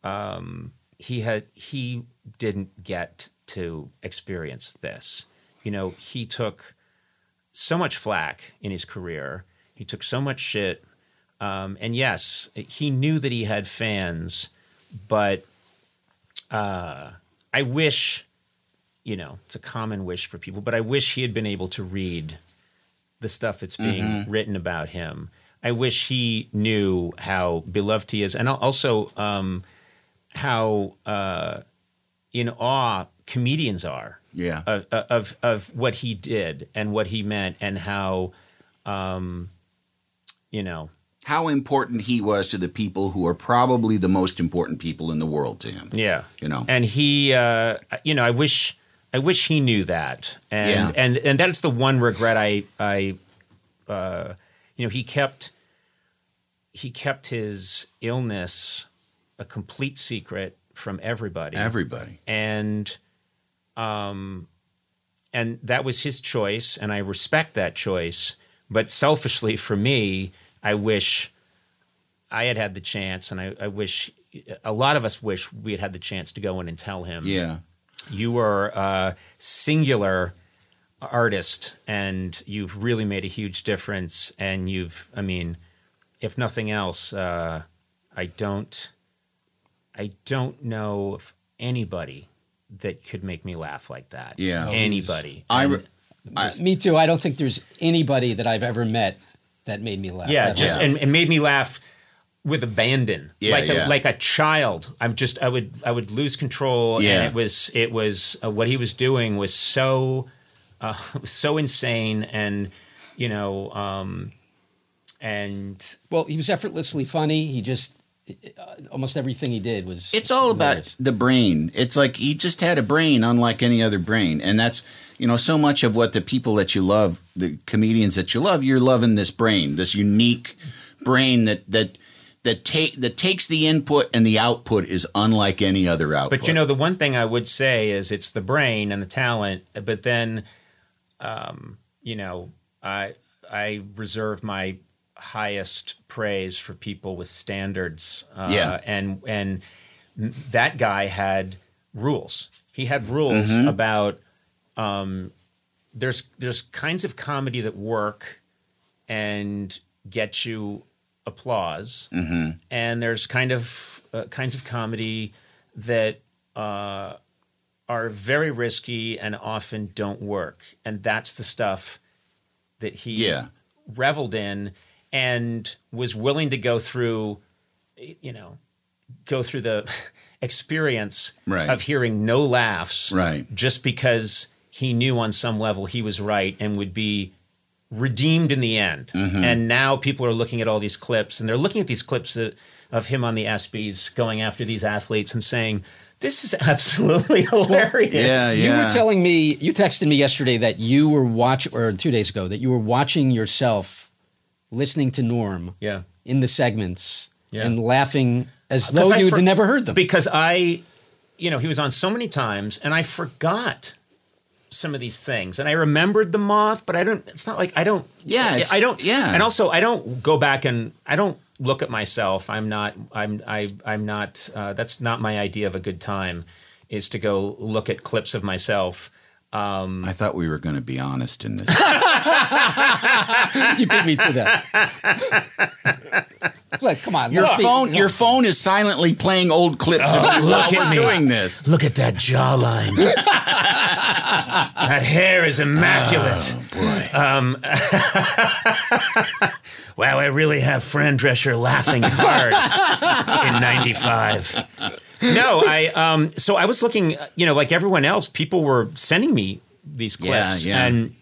um, he had he didn't get to experience this. You know, he took so much flack in his career. He took so much shit. Um, and yes, he knew that he had fans, but uh, I wish, you know, it's a common wish for people, but I wish he had been able to read the stuff that's being written about him. I wish he knew how beloved he is, and also um, how uh, in awe comedians are Yeah. of, of of what he did and what he meant, and how, um, you know, How important he was to the people who are probably the most important people in the world to him. yeah, You know. and he, uh, you know, I wish, I wish he knew that, and Yeah. and and that's the one regret I, I, uh, you know, he kept, he kept his illness a complete secret from everybody, Everybody. and um and that was his choice and i respect that choice but selfishly for me i wish i had had the chance and i, I wish a lot of us wish we had had the chance to go in and tell him Yeah. you are a singular artist and you've really made a huge difference and you've i mean if nothing else uh, i don't i don't know of anybody that could make me laugh like that Yeah. anybody I And re- I- Me too. I don't think there's anybody that I've ever met that made me laugh. yeah that just hard. and, and made me laugh with abandon Yeah, like a, yeah. like a child i'm just i would i would lose control Yeah. and it was it was uh, what he was doing was so uh, so insane and you know um and well, he was effortlessly funny. He just uh, almost everything he did was. It's all about the brain. It's like he just had a brain unlike any other brain. And that's, you know, so much of what the people that you love, the comedians that you love, you're loving this brain, this unique brain that that that take that takes the input and the output is unlike any other output. But you know, the one thing I would say is it's the brain and the talent. But then, um, you know, I I reserve my highest praise for people with standards. Uh, Yeah. and and that guy had rules. He had rules Mm-hmm. about um, there's there's kinds of comedy that work and get you applause, Mm-hmm. and there's kind of uh, kinds of comedy that uh, are very risky and often don't work, and that's the stuff that he Yeah. reveled in and was willing to go through, you know, go through the experience Right. of hearing no laughs, Right. just because he knew on some level he was right and would be redeemed in the end. Mm-hmm. And now people are looking at all these clips and they're looking at these clips of, of him on the ESPYS going after these athletes and saying, "This is absolutely hilarious." Yeah, yeah. You were telling me, you texted me yesterday that you were watch or two days ago that you were watching yourself listening to Norm yeah. in the segments Yeah. and laughing as uh, though you'd for- never heard them. Because I, you know, he was on so many times, and I forgot some of these things, and I remembered the moth, but I don't. It's not like I don't. Yeah, it's- I don't. yeah. and also I don't go back and I don't look at myself. I'm not. I'm. I. I'm not. Uh, that's not my idea of a good time. Is to go look at clips of myself. Um, I thought we were going to be honest in this. you beat me to that. Look, come on. Your let's phone, your phone is silently playing old clips of you Oh, look while at we're me. doing this. Look at that jawline. that hair is immaculate. Oh Um, wow, I really have Fran Drescher laughing hard in '95. No, I. Um, so I was looking. You know, like everyone else, people were sending me these Yeah, clips, yeah. and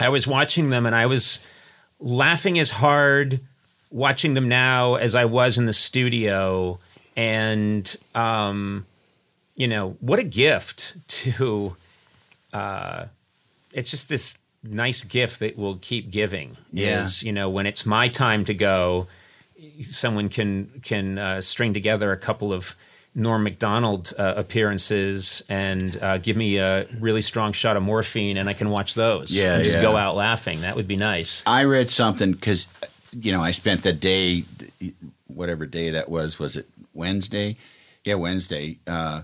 I was watching them, and I was laughing as hard watching them now as I was in the studio, and um, you know what a gift to. Uh, it's just this nice gift that will keep giving. Yeah. Is you know when it's my time to go, someone can can uh, string together a couple of Norm Macdonald uh, appearances and uh, give me a really strong shot of morphine, and I can watch those. Yeah, and just yeah. go out laughing. That would be nice. I read something because, you know, I spent the day, whatever day that was, was it Wednesday? Yeah, Wednesday. Uh,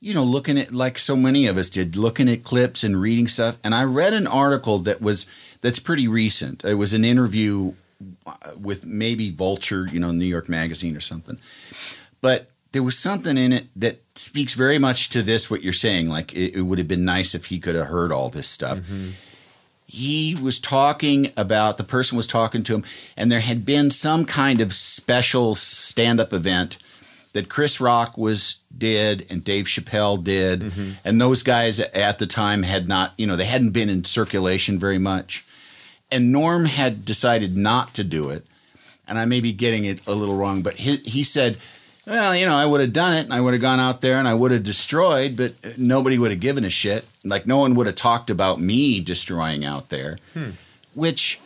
you know, looking at like so many of us did, looking at clips and reading stuff. And I read an article that was that's pretty recent. It was an interview uh, with maybe Vulture, you know, New York Magazine or something. But there was something in it that speaks very much to this what you're saying. Like it, it would have been nice if he could have heard all this stuff. Mm-hmm. He was talking about the person was talking to him and there had been some kind of special stand-up event that chris rock was did and dave chappelle did mm-hmm. and those guys at the time had not you know they hadn't been in circulation very much. And norm had decided not to do it and i may be getting it a little wrong but he, he said well, you know, I would have done it and I would have gone out there and I would have destroyed, but uh, nobody would have given a shit. Like, no one would have talked about me destroying out there, hmm. which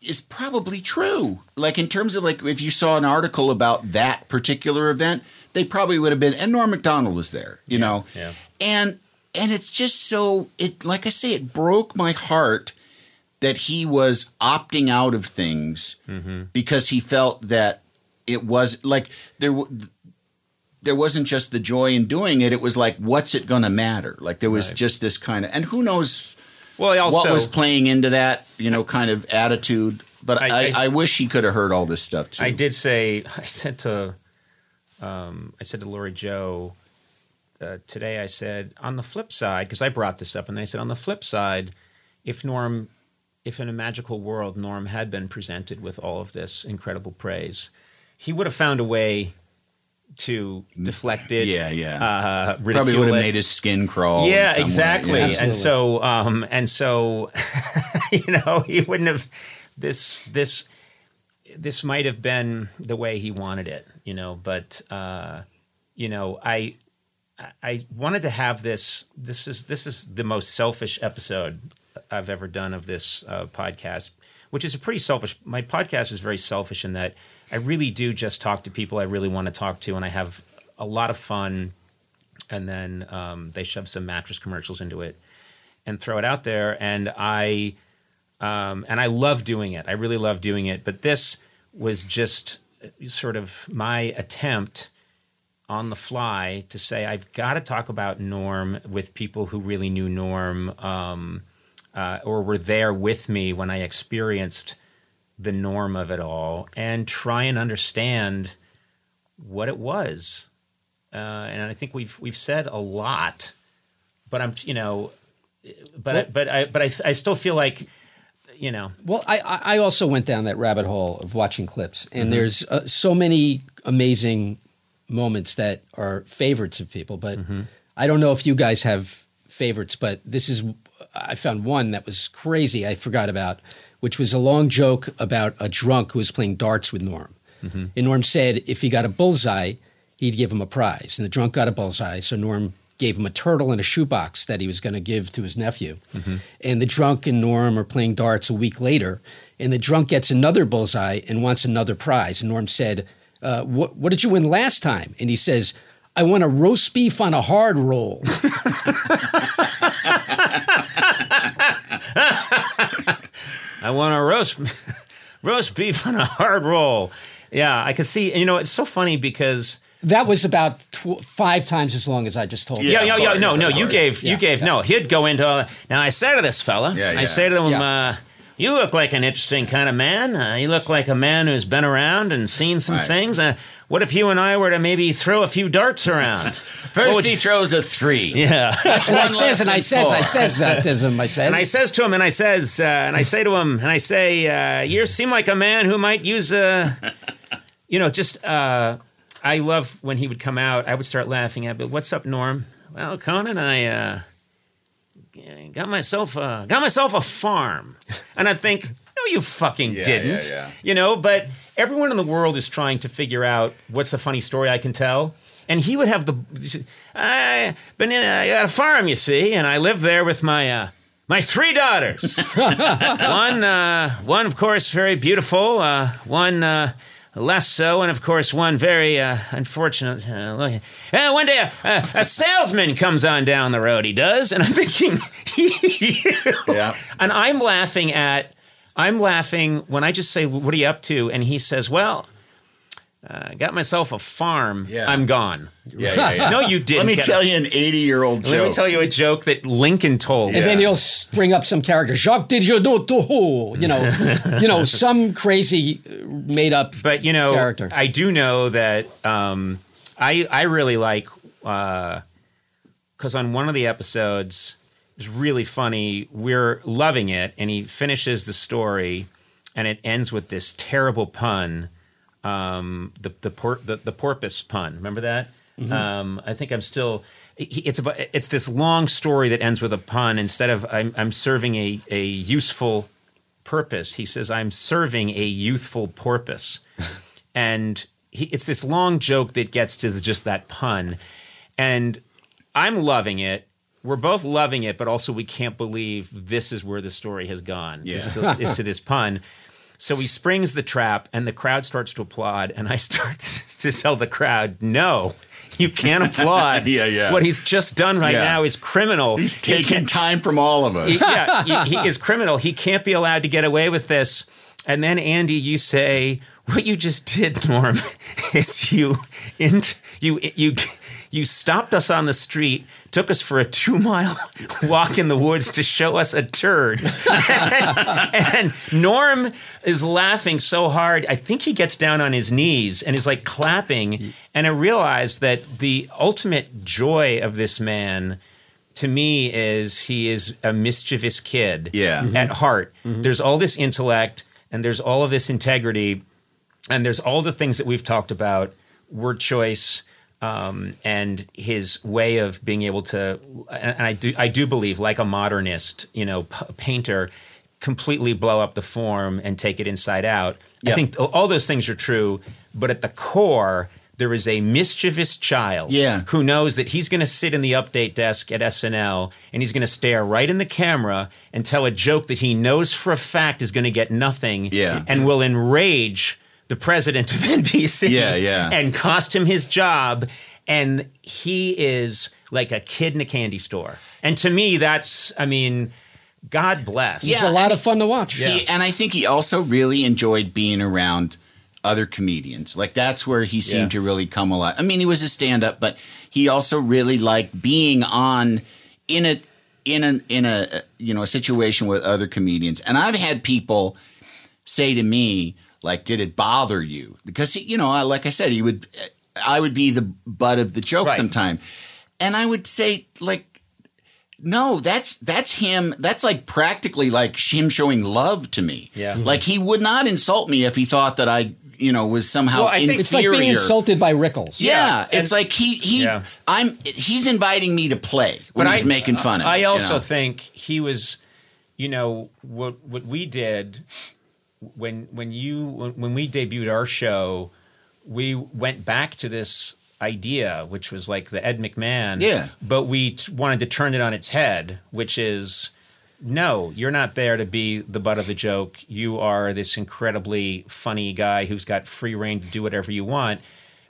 is probably true. Like, in terms of like, if you saw an article about that particular event, they probably would have been, and Norm Macdonald was there, you know? yeah. And, and it's just so, it, like I say, it broke my heart that he was opting out of things mm-hmm. because he felt that it was like there w- there wasn't just the joy in doing it it was like what's it going to matter like there was Right. just this kind of and who knows Well, also what was playing into that you know kind of attitude but I, I- I, I- wish he could have heard all this stuff too I did say I said to um, I said to Lori Jo uh, today. I said on the flip side because I brought this up, and I said on the flip side, if Norm, if in a magical world Norm had been presented with all of this incredible praise, he would have found a way to deflect it. yeah yeah Uh, probably would have made his skin crawl Yeah, exactly. Yeah. And so, um, and so, you know, he wouldn't have this this this might have been the way he wanted it, you know. But uh, you know, I I wanted to have this. This is this is the most selfish episode I've ever done of this uh, podcast, which is a pretty selfish. My podcast is very selfish in that I really do just talk to people I really want to talk to, and I have a lot of fun. And then um, they shove some mattress commercials into it and throw it out there, and I um, and I love doing it. I really love doing it. But this was just sort of my attempt on the fly to say I've got to talk about Norm with people who really knew Norm um, uh, or were there with me when I experienced the norm of it all, and try and understand what it was. Uh, and I think we've we've said a lot, but I'm you know, but Well- I, but I but I, I still feel like you know Well, I, I also went down that rabbit hole of watching clips, and there's uh, so many amazing moments that are favorites of people. But I don't know if you guys have favorites, but this is I found one that was crazy. I forgot about, which was a long joke about a drunk who was playing darts with Norm. And Norm said if he got a bullseye, he'd give him a prize. And the drunk got a bullseye, so Norm gave him a turtle and a shoebox that he was going to give to his nephew. And the drunk and Norm are playing darts a week later, and the drunk gets another bullseye and wants another prize. And Norm said, uh, what, what did you win last time? And he says, I won a roast beef on a hard roll. I want a roast roast beef on a hard roll. Yeah, I could see. You know, it's so funny because that was about tw- five times as long as I just told you. yeah, Yeah, yeah, of No, no, you course. gave, you Yeah, gave. No, he'd go into. Uh, now I say to this fella, Yeah, I say to him, Yeah. uh, "You look like an interesting kind of man. Uh, you look like a man who's been around and seen some Right. things. Uh, what if you and I were to maybe throw a few darts around? First he you- throws a three. yeah." And I One says, and I says, I says that to him. I says, And I says to him, and I says, uh, and I say to him, and I say, uh, you seem like a man who might use a, you know, just. Uh, I love when he would come out. I would start laughing at, but what's up, Norm? Well, Conan, I uh, got myself a, got myself a farm, and I think, no, you fucking Yeah, didn't. yeah, yeah. You know, but everyone in the world is trying to figure out what's a funny story I can tell. And he would have the, I, but I got a farm, you see, and I live there with my, uh, my three daughters. one, uh, one, of course, very beautiful. Uh, one, uh, less so, and of course, one very uh, unfortunate. Uh, look, uh, one day, a, a salesman comes on down the road. He does, and I'm thinking, Yeah. and I'm laughing at, I'm laughing when I just say, "What are you up to?" And he says, "Well." I got myself a farm. Yeah. I'm gone. Yeah, yeah, yeah. No, you didn't. Let me get tell it. you an 80 year old joke. Let me tell you a joke that Lincoln told. and then Yeah. he'll s- bring up some character. Jacques Didgeridoo, you know, you know, some crazy uh, made up. but you know, character. I do know that um, I I really like because on one of the episodes it's really funny. We're loving it, and he finishes the story, and it ends with this terrible pun. Um, the the, por- the the porpoise pun. Remember that? Um, I think I'm still. It's about. It's this long story that ends with a pun. Instead of I'm I'm serving a a useful purpose. He says, I'm serving a youthful porpoise. and he, it's this long joke that gets to just that pun. And I'm loving it. We're both loving it, but also we can't believe this is where the story has gone. Yeah. Is, to, is to this pun. So he springs the trap, and the crowd starts to applaud. And I start to tell the crowd, no, you can't applaud. Yeah, yeah. What he's just done right Yeah. now is criminal. He's He taking time from all of us. he- yeah, he, he is criminal. He can't be allowed to get away with this. And then Andy, you say what you just did, Norm, is you in, you you you stopped us on the street, took us for a two mile walk in the woods to show us a turd, and, Norm is laughing so hard. I think he gets down on his knees and is like clapping. And I realize that the ultimate joy of this man to me is he is a mischievous kid Yeah. Mhm. at heart. There's all this intellect and there's all of this integrity and there's all the things that we've talked about word choice um, and his way of being able to and I do I do believe like a modernist you know p- painter completely blow up the form and take it inside out I think all those things are true but at the core there is a mischievous child Yeah. who knows that he's going to sit in the update desk at SNL and he's going to stare right in the camera and tell a joke that he knows for a fact is going to get nothing Yeah. and will enrage the president of NBC Yeah, yeah. and cost him his job. And he is like a kid in a candy store. And to me, that's, I mean, God bless. It's Yeah, a lot of fun to watch. He, and I think he also really enjoyed being around other comedians. Like that's where he seemed Yeah. to really come alive. I mean, he was a stand-up, but he also really liked being on in a in a in a you know a situation with other comedians. And I've had people say to me like, "Did it bother you?" Because he, you know, I- like I said, he would I would be the butt of the joke Right. sometime, and I would say like. No, that's that's him. That's like practically like him showing love to me. Yeah. like he would not insult me if he thought that I, you know, was somehow Well, I think- It's like being insulted by Rickles. Yeah, Yeah, it's and- like he he Yeah. I'm he's inviting me to play when he's making fun of. I me, you also know? think he was, you know, what what we did when when you when we debuted our show, we went back to this idea, which was like the Ed McMahon. Yeah. But we t- wanted to turn it on its head, which is. No, you're not there to be the butt of the joke. You are this incredibly funny guy who's got free reign to do whatever you want.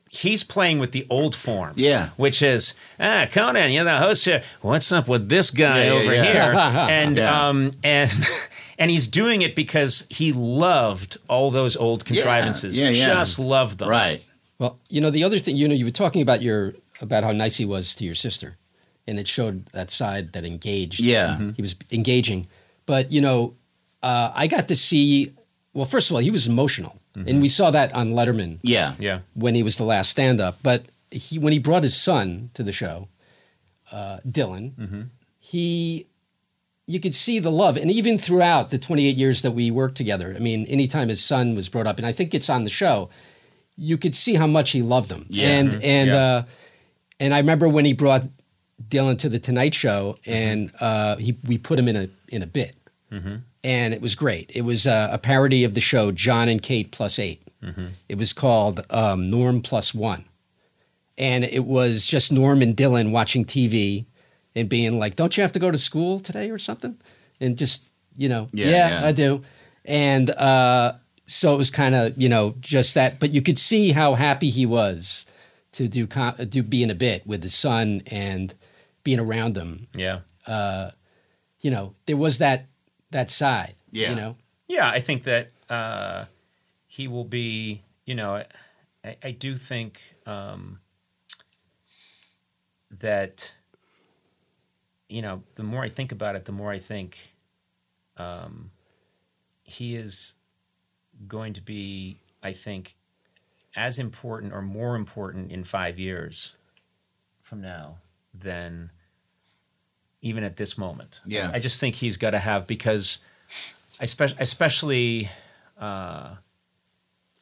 He's playing with the old form Yeah. which is ah Conan, you're the host here. What's up with this guy Yeah, yeah, over yeah. here? and um and and he's doing it because he loved all those old contrivances. yeah, yeah. Just loved them. right. Well, you know, the other thing, you know, you were talking about your about how nice he was to your sister, and it showed that side that engaged. Yeah. he was engaging. But you know, uh, I got to see. Well, first of all, he was emotional, and we saw that on Letterman Yeah, Yeah. when he was the last stand-up. But he, when he brought his son to the show, uh, Dylan, mm-hmm. he, you could see the love, and even throughout the 28 years that we worked together. I mean, anytime his son was brought up, and I think it's on the show, you could see how much he loved him. Yeah. and and Yeah. uh, and I remember when he brought Dylan to the Tonight Show, and uh, he we put him in a in a bit, and it was great. It was uh, a parody of the show Jon and Kate plus 8 It was called um, Norm plus one, and it was just Norm and Dylan watching TV and being like, "Don't you have to go to school today or something?" And just you know, Yeah, yeah, yeah. I do. And uh, so it was kind of you know just that, but you could see how happy he was to do com- do being a bit with his son and being around him. Yeah. You know, there was that that side. Yeah. You know, Yeah, I think that uh, he will be. You know, I, I do think um, that. You know, the more I think about it, the more I think um, he is going to be. I think as important or more important in five years from now than even at this moment. Yeah. I just think he's got to have because, especially, especially uh,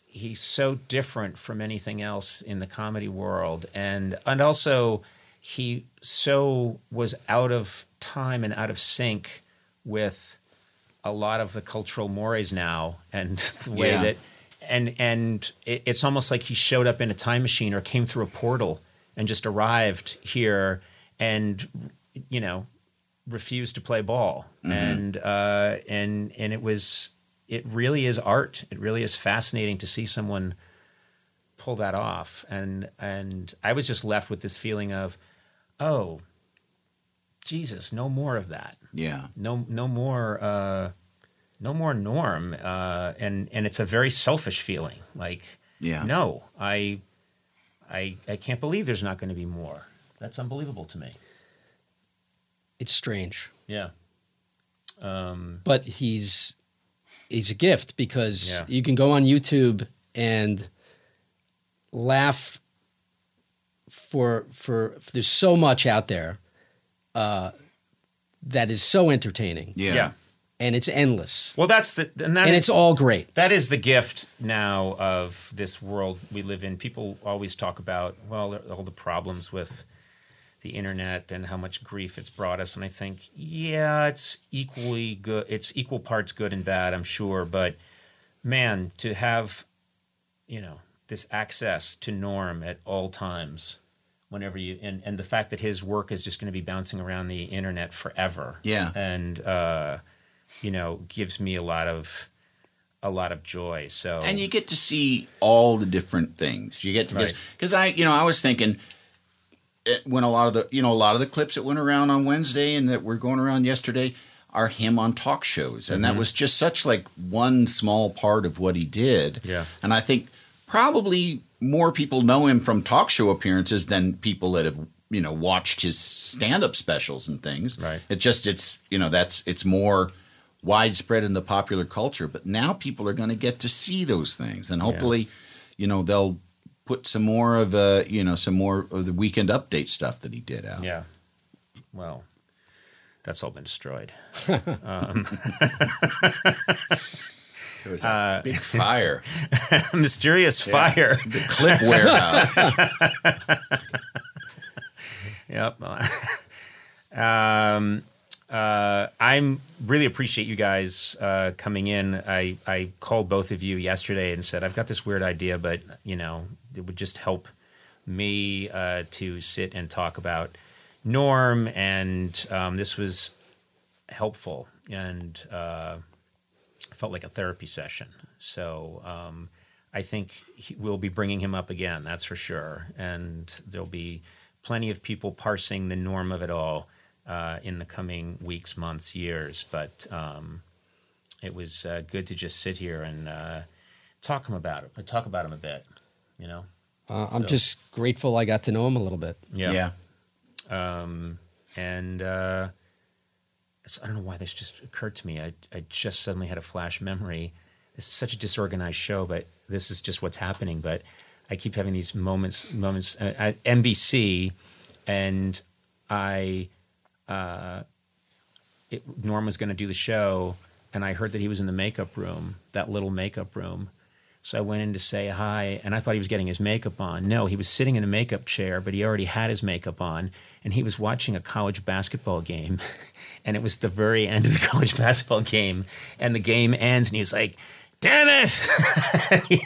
he's so different from anything else in the comedy world, and and also he so was out of time and out of sync with a lot of the cultural mores now and the way Yeah. that and and it, it's almost like he showed up in a time machine or came through a portal and just arrived here and you know refused to play ball. And uh, and and it was it really is art. It really is fascinating to see someone pull that off. And and I was just left with this feeling of oh Jesus no more of that. Yeah, no no more uh no more norm uh and and it's a very selfish feeling like Yeah. no i i i can't believe there's not going to be more. That's unbelievable to me. It's strange, yeah. Um but he's he's a gift because Yeah. you can go on YouTube and laugh for for there's so much out there uh, that is so entertaining. Yeah, yeah, and it's endless. Well that's the and that and is- it's all great. that is the gift now of this world we live in. People always talk about well all the problems with the internet and how much grief it's brought us. And i think yeah it's equally good it's equal parts good and bad i'm sure. But man to have you know this access to norm at all times whenever you and, and the fact that his work is just going to be bouncing around the internet forever Yeah. and uh you know gives me a lot of a lot of joy so and you get to see all the different things. You get to Right. because I, you know, I was thinking it, when a lot of the, you know, a lot of the clips that went around on Wednesday and that were going around yesterday. are him on talk shows, and that was just such like one small part of what he did. Yeah. and I think probably more people know him from talk show appearances than people that have you know watched his stand-up specials and things. Right. It's just it's you know that's it's more widespread in the popular culture, but now people are going to get to see those things, and hopefully, you know, they'll put some more of uh you know some more of the weekend update stuff that he did out. Yeah. Well, that's all been destroyed. There was a big fire, Mysterious fire. the clip warehouse. Yep. um, uh, I'm really appreciate you guys uh, coming in. I, I called both of you yesterday and said I've got this weird idea, but you know it would just help me uh, to sit and talk about Norm, and um, this was helpful and uh, felt like a therapy session. So um, I think he, we'll be bringing him up again. That's for sure, and there'll be plenty of people parsing the norm of it all uh, in the coming weeks, months, years. But um, it was uh, good to just sit here and uh, talk him about it. Talk about him a bit. You know. Uh, I'm So- just grateful I got to know him a little bit. yeah. Um, and uh, it's, I don't know why this just occurred to me. I, I just suddenly had a flash memory. Is such a disorganized show, but this is just what's happening. But I keep having these moments, moments uh, at NBC, and I, uh, it, Norm was going to do the show, and I heard that he was in the makeup room, that little makeup room. So I went in to say hi, and I thought he was getting his makeup on. No, he was sitting in a makeup chair, but he already had his makeup on, and he was watching a college basketball game. and it was the very end of the college basketball game, and the game ends, and he was like, "Damn it!"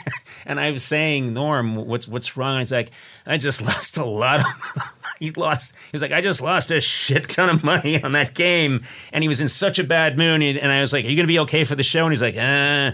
and I was saying, "Norm, what's what's wrong?" And he's like, "I just lost a lot of." he lost. He was like, "I just lost a shit ton of money on that game," and he was in such a bad mood. And I was like, "Are you going to be okay for the show?" And he's like, "Uh."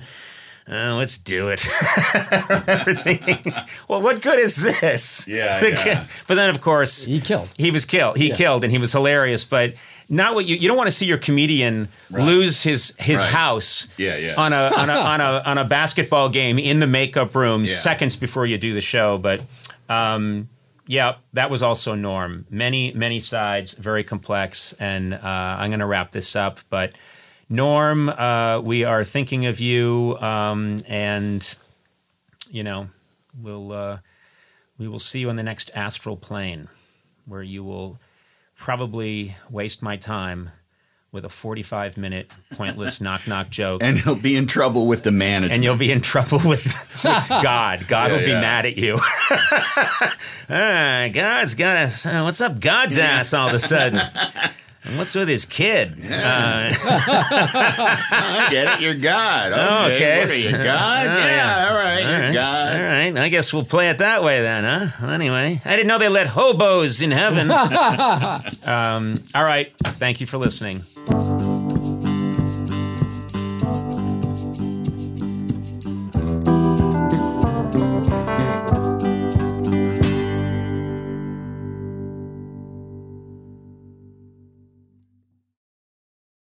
Uh, let's do it. I well, what good is this? Yeah, The yeah. But then, of course, He killed. He was killed. He Yeah. killed, and he was hilarious. But not what you you don't want to see your comedian lose his his Right. house. Yeah, yeah. On a on a on a on a basketball game in the makeup room Yeah. seconds before you do the show. But um, yeah, that was also Norm. Many many sides, very complex. And uh, I'm going to wrap this up, but. Norm, uh, we are thinking of you, um, and you know, we'll uh, we will see you on the next astral plane, where you will probably waste my time with a forty-five minute pointless knock knock joke, And he'll be in trouble with the manager. and you'll be in trouble with, with God. God Yeah, will be yeah. mad at you. ah, God's got us. Uh, what's up, God's ass? All of a sudden. And what's with his kid? Uh, I get it. You're God. Okay. okay. What are you, God? Oh, yeah. yeah. All right. All you're. God. All right. I guess we'll play it that way then, huh? Anyway, I didn't know they let hobos in heaven. um, all right. Thank you for listening.